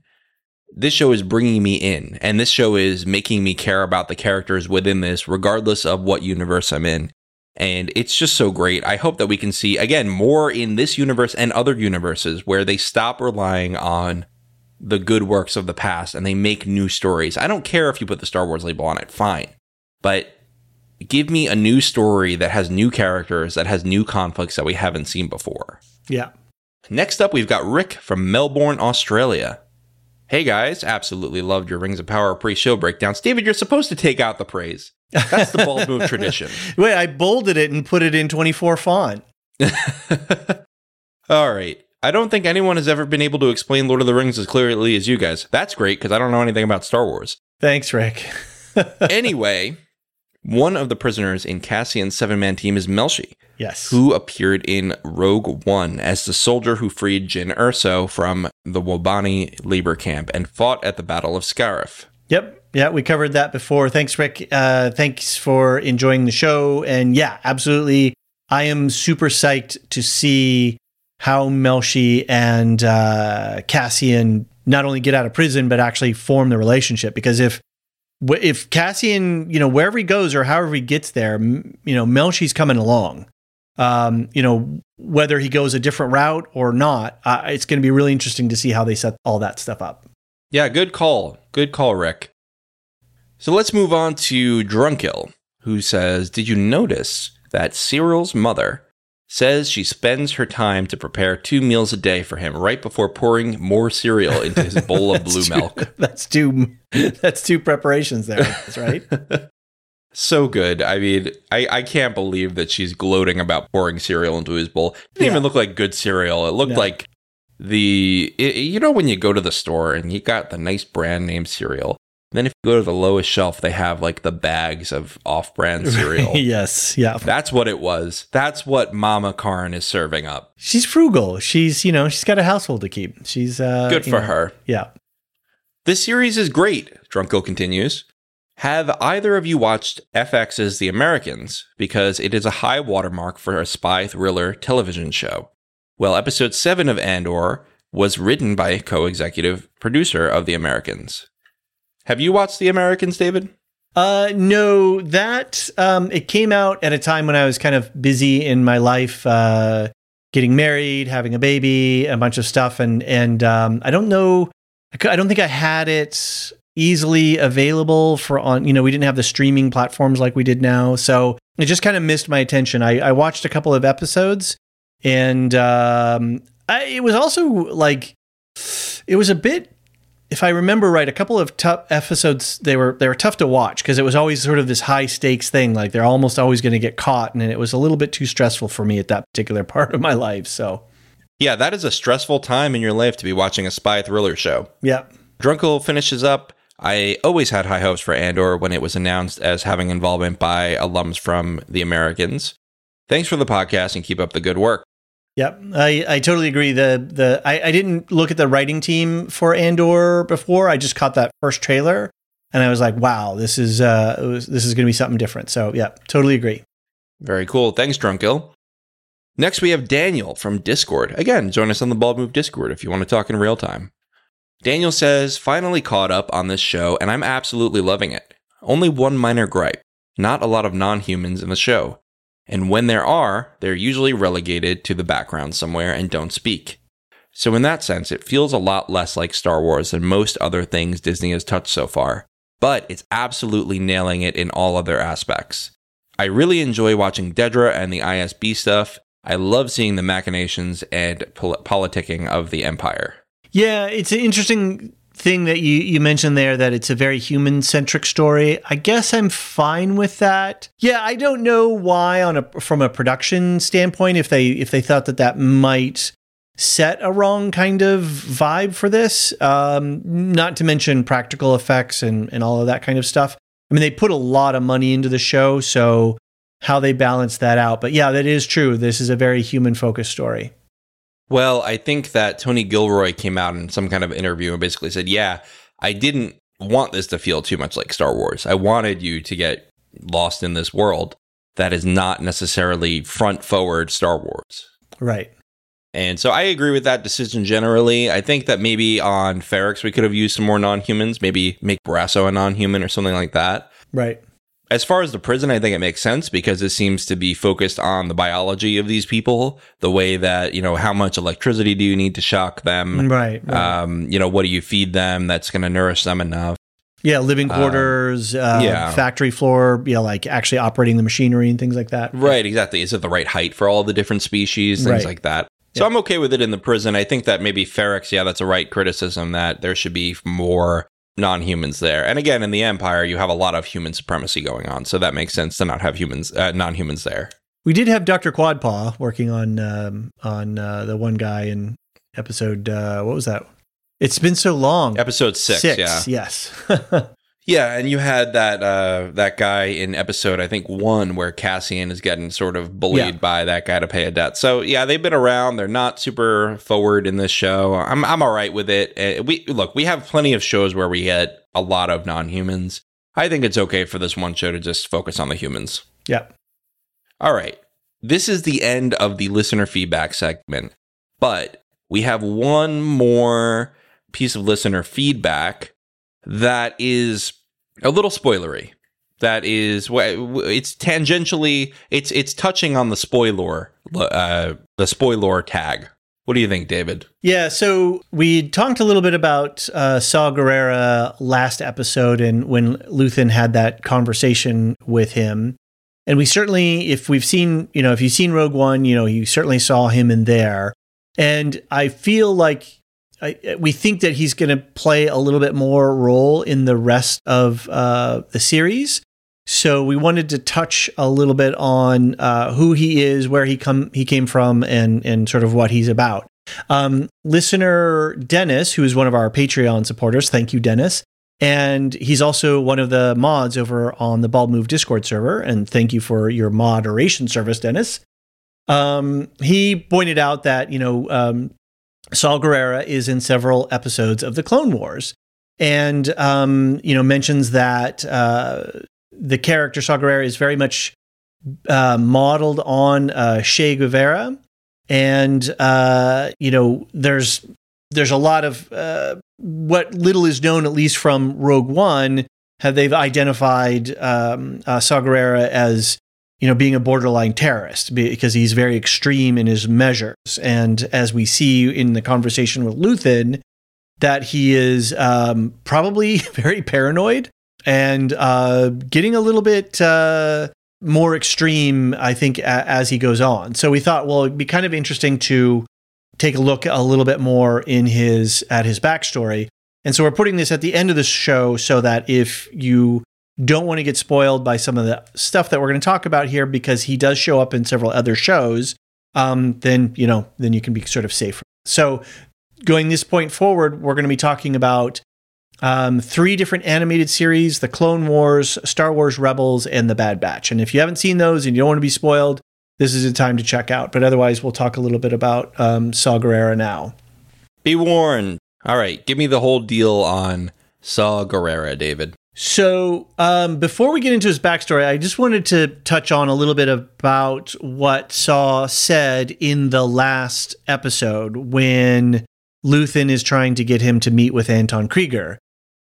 this show is bringing me in, and this show is making me care about the characters within this, regardless of what universe I'm in. And it's just so great. I hope that we can see, again, more in this universe and other universes where they stop relying on the good works of the past and they make new stories. I don't care if you put the Star Wars label on it, fine. But give me a new story that has new characters, that has new conflicts that we haven't seen before. Yeah. Next up, we've got Rick from Melbourne, Australia. Hey guys, absolutely loved your Rings of Power pre show breakdowns. David, you're supposed to take out the praise. That's the Bald Move tradition. Wait, I bolded it and put it in 24 font. All right. I don't think anyone has ever been able to explain Lord of the Rings as clearly as you guys. That's great because I don't know anything about Star Wars. Thanks, Rick. anyway, one of the prisoners in Cassian's seven man team is Melshi. Yes. Who appeared in Rogue One as the soldier who freed Jyn Erso from the Wobani labor camp and fought at the Battle of Scarif. Yep. Yeah, we covered that before. Thanks, Rick. Uh, thanks for enjoying the show. And yeah, absolutely. I am super psyched to see how Melshi and uh, Cassian not only get out of prison, but actually form the relationship. Because if if Cassian, you know, wherever he goes or however he gets there, you know, Melshi's coming along. Um, you know, whether he goes a different route or not, uh, it's going to be really interesting to see how they set all that stuff up. Yeah, good call. Good call, Rick. So let's move on to Drunkil, who says, Did you notice that Cyril's mother says she spends her time to prepare two meals a day for him right before pouring more cereal into his bowl of blue two, milk. That's two. That's two preparations there. That's right. so good. I mean, I, I can't believe that she's gloating about pouring cereal into his bowl. It didn't Yeah. even look like good cereal. It looked No. like the it, you know when you go to the store and you got the nice brand name cereal. Then if you go to the lowest shelf, they have like the bags of off-brand cereal. yes. Yeah. That's what it was. That's what Mama Karn is serving up. She's frugal. She's you know she's got a household to keep. She's uh, Good for know, her. Yeah. This series is great, Drunko continues. Have either of you watched FX's The Americans? Because it is a high watermark for a spy thriller television show. Well, episode 7 of Andor was written by a co executive producer of The Americans. Have you watched The Americans, David? Uh, no, that um, it came out at a time when I was kind of busy in my life, uh, getting married, having a baby, a bunch of stuff, and and um, I don't know, I don't think I had it easily available for on. You know, we didn't have the streaming platforms like we did now, so it just kind of missed my attention. I, I watched a couple of episodes, and um, I, it was also like it was a bit if I remember right, a couple of tough episodes they were they were tough to watch because it was always sort of this high stakes thing. Like they're almost always going to get caught, and it was a little bit too stressful for me at that particular part of my life. So Yeah, that is a stressful time in your life to be watching a spy thriller show. yeah, Drunkle finishes up. I always had high hopes for Andor when it was announced as having involvement by alums from The Americans. Thanks for the podcast and keep up the good work. Yep, I, I totally agree. The the I, I didn't look at the writing team for Andor before. I just caught that first trailer, and I was like, "Wow, this is uh was, this is going to be something different." So yeah, totally agree. Very cool. Thanks, Drunkil. Next, we have Daniel from Discord. Again, join us on the Bald Move Discord if you want to talk in real time. Daniel says, finally caught up on this show, and I'm absolutely loving it. Only one minor gripe not a lot of non humans in the show. And when there are, they're usually relegated to the background somewhere and don't speak. So, in that sense, it feels a lot less like Star Wars than most other things Disney has touched so far, but it's absolutely nailing it in all other aspects. I really enjoy watching Dedra and the ISB stuff. I love seeing the machinations and pol- politicking of the Empire. Yeah, it's an interesting thing that you you mentioned there that it's a very human centric story. I guess I'm fine with that. Yeah, I don't know why on a from a production standpoint if they if they thought that that might set a wrong kind of vibe for this. Um, not to mention practical effects and and all of that kind of stuff. I mean, they put a lot of money into the show, so how they balance that out. But yeah, that is true. This is a very human focused story. Well, I think that Tony Gilroy came out in some kind of interview and basically said, Yeah, I didn't want this to feel too much like Star Wars. I wanted you to get lost in this world that is not necessarily front forward Star Wars. Right. And so I agree with that decision generally. I think that maybe on Ferrix we could have used some more non humans, maybe make Brasso a non human or something like that. Right. As far as the prison, I think it makes sense because it seems to be focused on the biology of these people, the way that, you know, how much electricity do you need to shock them? Right. right. Um, you know, what do you feed them that's going to nourish them enough? Yeah, living quarters, uh, yeah. factory floor, yeah, like actually operating the machinery and things like that. Right, exactly. Is it the right height for all the different species? Things Right. like that. So I'm okay with it in the prison. I think that maybe Ferrix, yeah, that's a right criticism that there should be more non humans there. And again, in the Empire, you have a lot of human supremacy going on. So that makes sense to not have humans, uh, non humans there. We did have Dr. Quadpaw working on um, on uh, the one guy in episode uh, what was that? It's been so long. Episode six, yeah. yes. Yeah, and you had that uh, that guy in episode I think one where Cassian is getting sort of bullied Yeah. by that guy to pay a debt. So yeah, they've been around. They're not super forward in this show. I'm I'm all right with it. Uh, we look, we have plenty of shows where we get a lot of non-humans. I think it's okay for this one show to just focus on the humans. yeah. All right. This is the end of the listener feedback segment, but we have one more piece of listener feedback that is a little spoilery. That is it's tangentially it's it's touching on the spoiler uh the spoiler tag. What do you think, David? Yeah, so we talked a little bit about uh, Saw Gerrera last episode, and when Luthen had that conversation with him, And we certainly, if we've seen, you know, if you've seen Rogue One, you know, you certainly saw him in there. And I feel like We think that he's going to play a little bit more role in the rest of uh, the series. So we wanted to touch a little bit on uh, who he is, where he come he came from, and and sort of what he's about. Um, listener Dennis, who is one of our Patreon supporters, thank you, Dennis. And he's also one of the mods over on the Bald Move Discord server. And thank you for your moderation service, Dennis. Um, he pointed out that, you know, um, Saw Gerrera is in several episodes of the Clone Wars and, um, you know, mentions that uh, the character Saw Gerrera is very much uh, modeled on uh, Che Guevara. And, uh, you know, there's there's a lot of uh, what little is known, at least from Rogue One, have they've identified um, uh, Saw Gerrera as you know being a borderline terrorist because he's very extreme in his measures, and as we see in the conversation with Luthen, that he is um, probably very paranoid and uh, getting a little bit. Uh, more extreme, I think, a- as he goes on. So we thought, well, it'd be kind of interesting to take a look a little bit more in his at his backstory. And so we're putting this at the end of the show so that if you don't want to get spoiled by some of the stuff that we're going to talk about here, because he does show up in several other shows, um, then you know, then you can be sort of safe. So going this point forward, we're going to be talking about um, three different animated series: the Clone Wars, Star Wars Rebels, and the Bad Batch. And if you haven't seen those and you don't want to be spoiled, this is a time to check out. But otherwise, we'll talk a little bit about um, Saw Gerrera now. Be warned. All right, give me the whole deal on Saw Gerrera, David. So, um, before we get into his backstory, I just wanted to touch on a little bit about what Saw said in the last episode when Luthen is trying to get him to meet with Anton Kreegyr.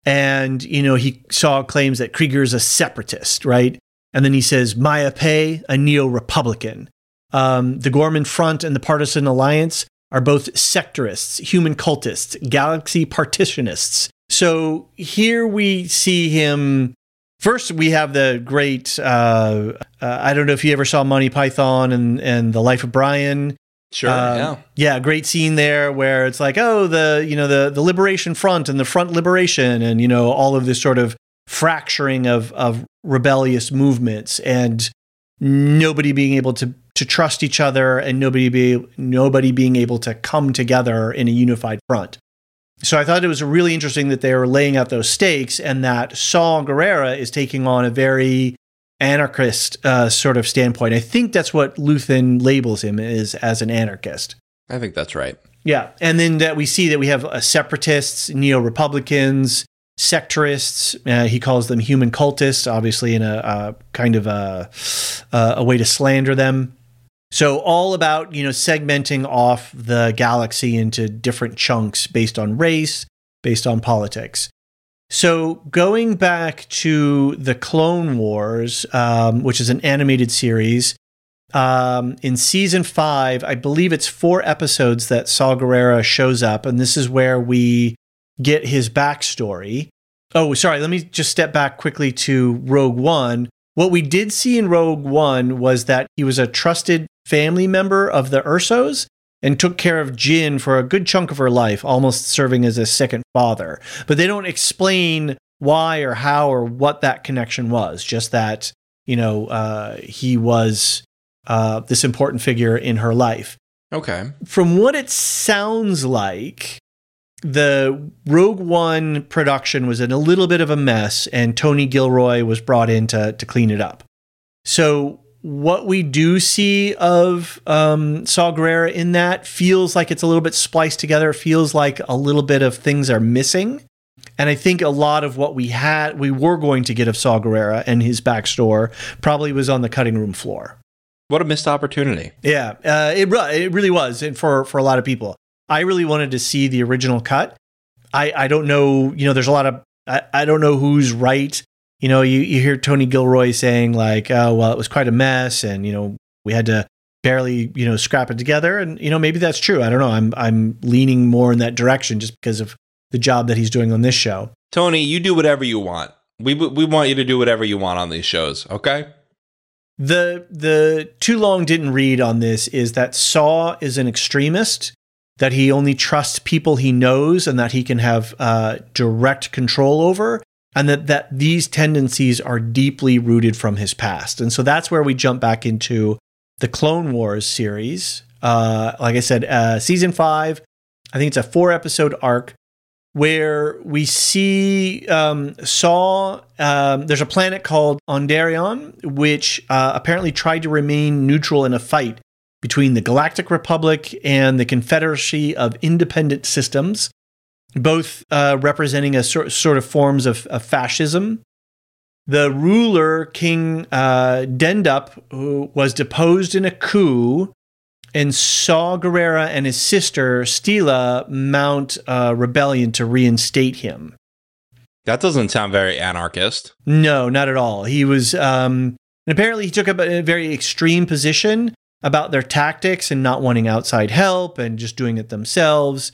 And, you know, he Saw claims that Kreegyr is a separatist, right? And then he says, Maya Pei, a neo Republican. Um, the Ghorman Front and the Partisan Alliance are both sectorists, human cultists, galaxy partitionists. So here we see him. First, we have the great. Uh, uh, I don't know if you ever saw Monty Python and and the Life of Brian. Sure. Um, yeah. yeah, great scene there where it's like, oh, the you know the the Liberation Front and the Front Liberation, and you know all of this sort of fracturing of of rebellious movements and nobody being able to to trust each other and nobody be nobody being able to come together in a unified front. So I thought it was really interesting that they were laying out those stakes and that Saw Gerrera is taking on a very anarchist uh, sort of standpoint. I think that's what Luthen labels him is as an anarchist. I think that's right. Yeah, and then that we see that we have uh, separatists, neo Republicans, sectorists. Uh, he calls them human cultists, obviously in a, a kind of a, a way to slander them. So all about you know segmenting off the galaxy into different chunks based on race, based on politics. So going back to the Clone Wars, um, which is an animated series, um, in season five, I believe it's four episodes that Saw Gerrera shows up, and this is where we get his backstory. Oh, sorry. Let me just step back quickly to Rogue One. What we did see in Rogue One was that he was a trusted family member of the Ersos and took care of Jyn for a good chunk of her life, almost serving as a second father. But they don't explain why or how or what that connection was. Just that you know uh, he was uh, this important figure in her life. Okay. From what it sounds like, the Rogue One production was in a little bit of a mess, and Tony Gilroy was brought in to, to clean it up. So, what we do see of um, Saw Gerrera in that feels like it's a little bit spliced together, feels like a little bit of things are missing. And I think a lot of what we had, we were going to get of Saw Gerrera and his backstory probably was on the cutting room floor. What a missed opportunity. Yeah, uh, it, it really was and for, for a lot of people. I really wanted to see the original cut. I, I don't know, you know, there's a lot of, I, I don't know who's right. You know, you, you hear Tony Gilroy saying, like, oh, well, it was quite a mess and, you know, we had to barely, you know, scrap it together. And, you know, maybe that's true. I don't know. I'm, I'm leaning more in that direction just because of the job that he's doing on this show. Tony, you do whatever you want. We, we want you to do whatever you want on these shows, okay? The the too long didn't read on this is that Saw is an extremist, that he only trusts people he knows and that he can have uh, direct control over, and that that these tendencies are deeply rooted from his past. And so that's where we jump back into the Clone Wars series. Uh, like I said, uh, season five, I think it's a four episode arc where we see um, Saw. Um, there's a planet called Onderon, which uh, apparently tried to remain neutral in a fight between the Galactic Republic and the Confederacy of Independent Systems, both uh, representing a sort, sort of forms of, of fascism. The ruler, King uh, Dendup, who was deposed in a coup and Saw Gerrera and his sister Steela mount a rebellion to reinstate him. That doesn't sound very anarchist. No, not at all. He was, um, and apparently he took up a very extreme position about their tactics and not wanting outside help and just doing it themselves.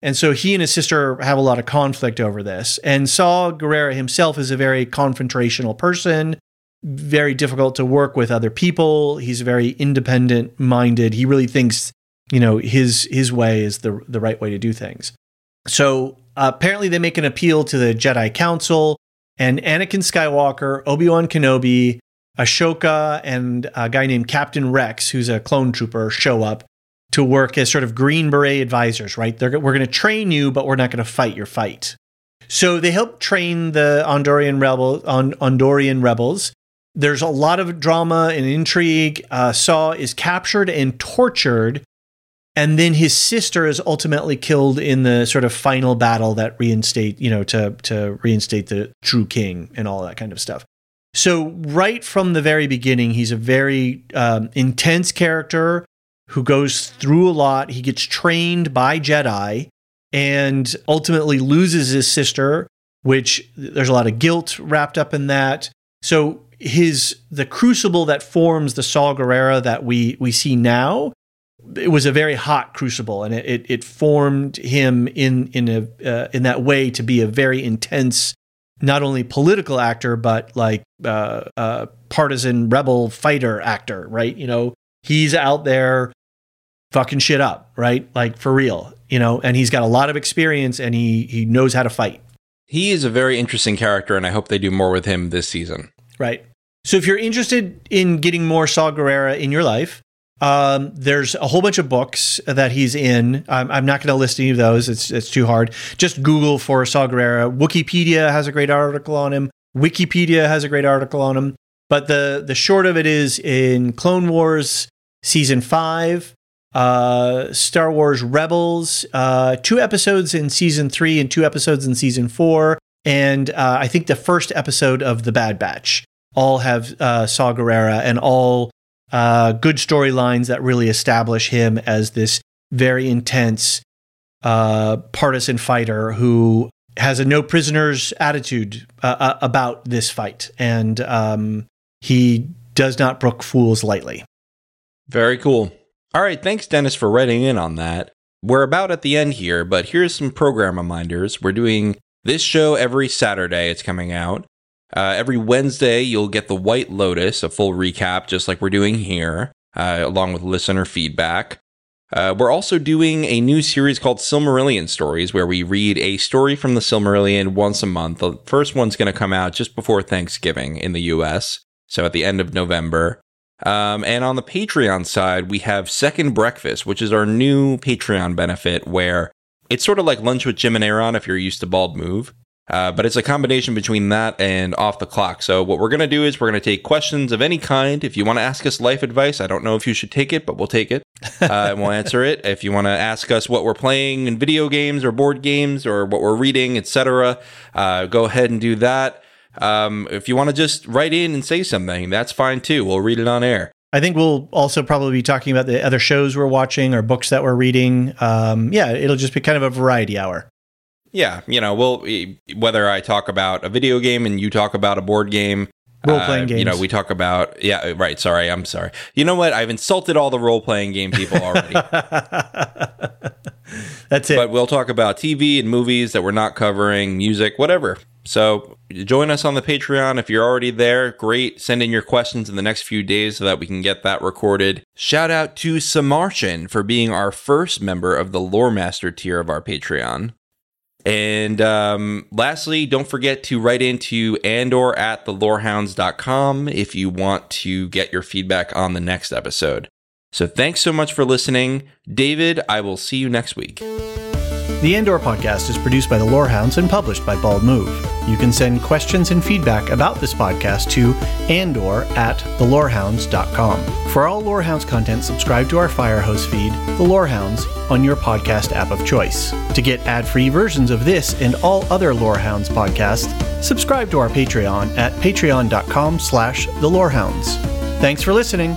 And so he and his sister have a lot of conflict over this. And Saw Gerrera himself is a very confrontational person very difficult to work with other people. He's very independent minded. He really thinks, you know, his his way is the the right way to do things. So uh, apparently, they make an appeal to the Jedi Council, and Anakin Skywalker, Obi Wan Kenobi, Ahsoka, and a guy named Captain Rex, who's a clone trooper, show up to work as sort of Green Beret advisors. Right? They're, we're going to train you, but we're not going to fight your fight. So they help train the Andorian, rebel on Ondorian rebels there's a lot of drama and intrigue. Uh, Saw is captured and tortured, and then his sister is ultimately killed in the sort of final battle that reinstate, you know, to to reinstate the true king and all that kind of stuff. So right from the very beginning, he's a very um, intense character who goes through a lot. He gets trained by Jedi and ultimately loses his sister, which there's a lot of guilt wrapped up in that. So his the crucible that forms the Saw Gerrera that we we see now it was a very hot crucible and it, it, it formed him in in a uh, in that way to be a very intense not only political actor but like uh, uh, partisan rebel fighter actor right? You know he's out there fucking shit up right? Like for real you know and he's got a lot of experience and he he knows how to fight. He is a very interesting character and i hope they do more with him this season. Right. So if you're interested in getting more Saw Gerrera in your life, um, there's a whole bunch of books that he's in. I'm, I'm not going to list any of those. It's it's too hard. Just Google for Saw Gerrera. Wikipedia has a great article on him. Wikipedia has a great article on him. But the the short of it is in Clone Wars season five, uh, Star Wars Rebels, uh, two episodes in season three and two episodes in season four, and uh, I think the first episode of The Bad Batch all have uh, Saw Gerrera and all uh, good storylines that really establish him as this very intense uh, partisan fighter who has a no prisoners attitude uh, uh, about this fight, and um, he does not brook fools lightly. Very cool. All right, thanks, Dennis, for writing in on that. We're about at the end here, but here's some program reminders. We're doing this show every Saturday, it's coming out. Uh, every Wednesday, you'll get the White Lotus, a full recap, just like we're doing here, uh, along with listener feedback. Uh, we're also doing a new series called Silmarillion Stories, where we read a story from the Silmarillion once a month. The first one's going to come out just before Thanksgiving in the US, so at the end of November. Um, and on the Patreon side, we have Second Breakfast, which is our new Patreon benefit, where it's sort of like lunch with Jim and Aaron if you're used to Bald Move. Uh, but it's a combination between that and off the clock. So what we're going to do is we're going to take questions of any kind. If you want to ask us life advice, I don't know if you should take it, but we'll take it uh, and we'll answer it. If you want to ask us what we're playing in video games or board games or what we're reading, etc., uh, go ahead and do that. Um, if you want to just write in and say something, that's fine too. We'll read it on air. I think we'll also probably be talking about the other shows we're watching or books that we're reading. Um, yeah, it'll just be kind of a variety hour. Yeah, you know, we'll whether I talk about a video game and you talk about a board game, role playing uh, games. You know, we talk about yeah, right. Sorry, I'm sorry. You know what? I've insulted all the role playing game people already. That's it. But we'll talk about TV and movies that we're not covering, music, whatever. So join us on the Patreon. If you're already there, great. Send in your questions in the next few days so that we can get that recorded. Shout out to Samartian for being our first member of the Lore Master tier of our Patreon. And um, lastly, don't forget to write into andor at thelorehounds.com if you want to get your feedback on the next episode. So thanks so much for listening. David, I will see you next week. The Andor podcast is produced by the Lorehounds and published by Bald Move. You can send questions and feedback about this podcast to andor at thelorehounds.com. For all Lorehounds content, subscribe to our Firehose feed, The Lorehounds, on your podcast app of choice. To get ad-free versions of this and all other Lorehounds podcasts, subscribe to our Patreon at patreon.com slash thelorehounds. Thanks for listening.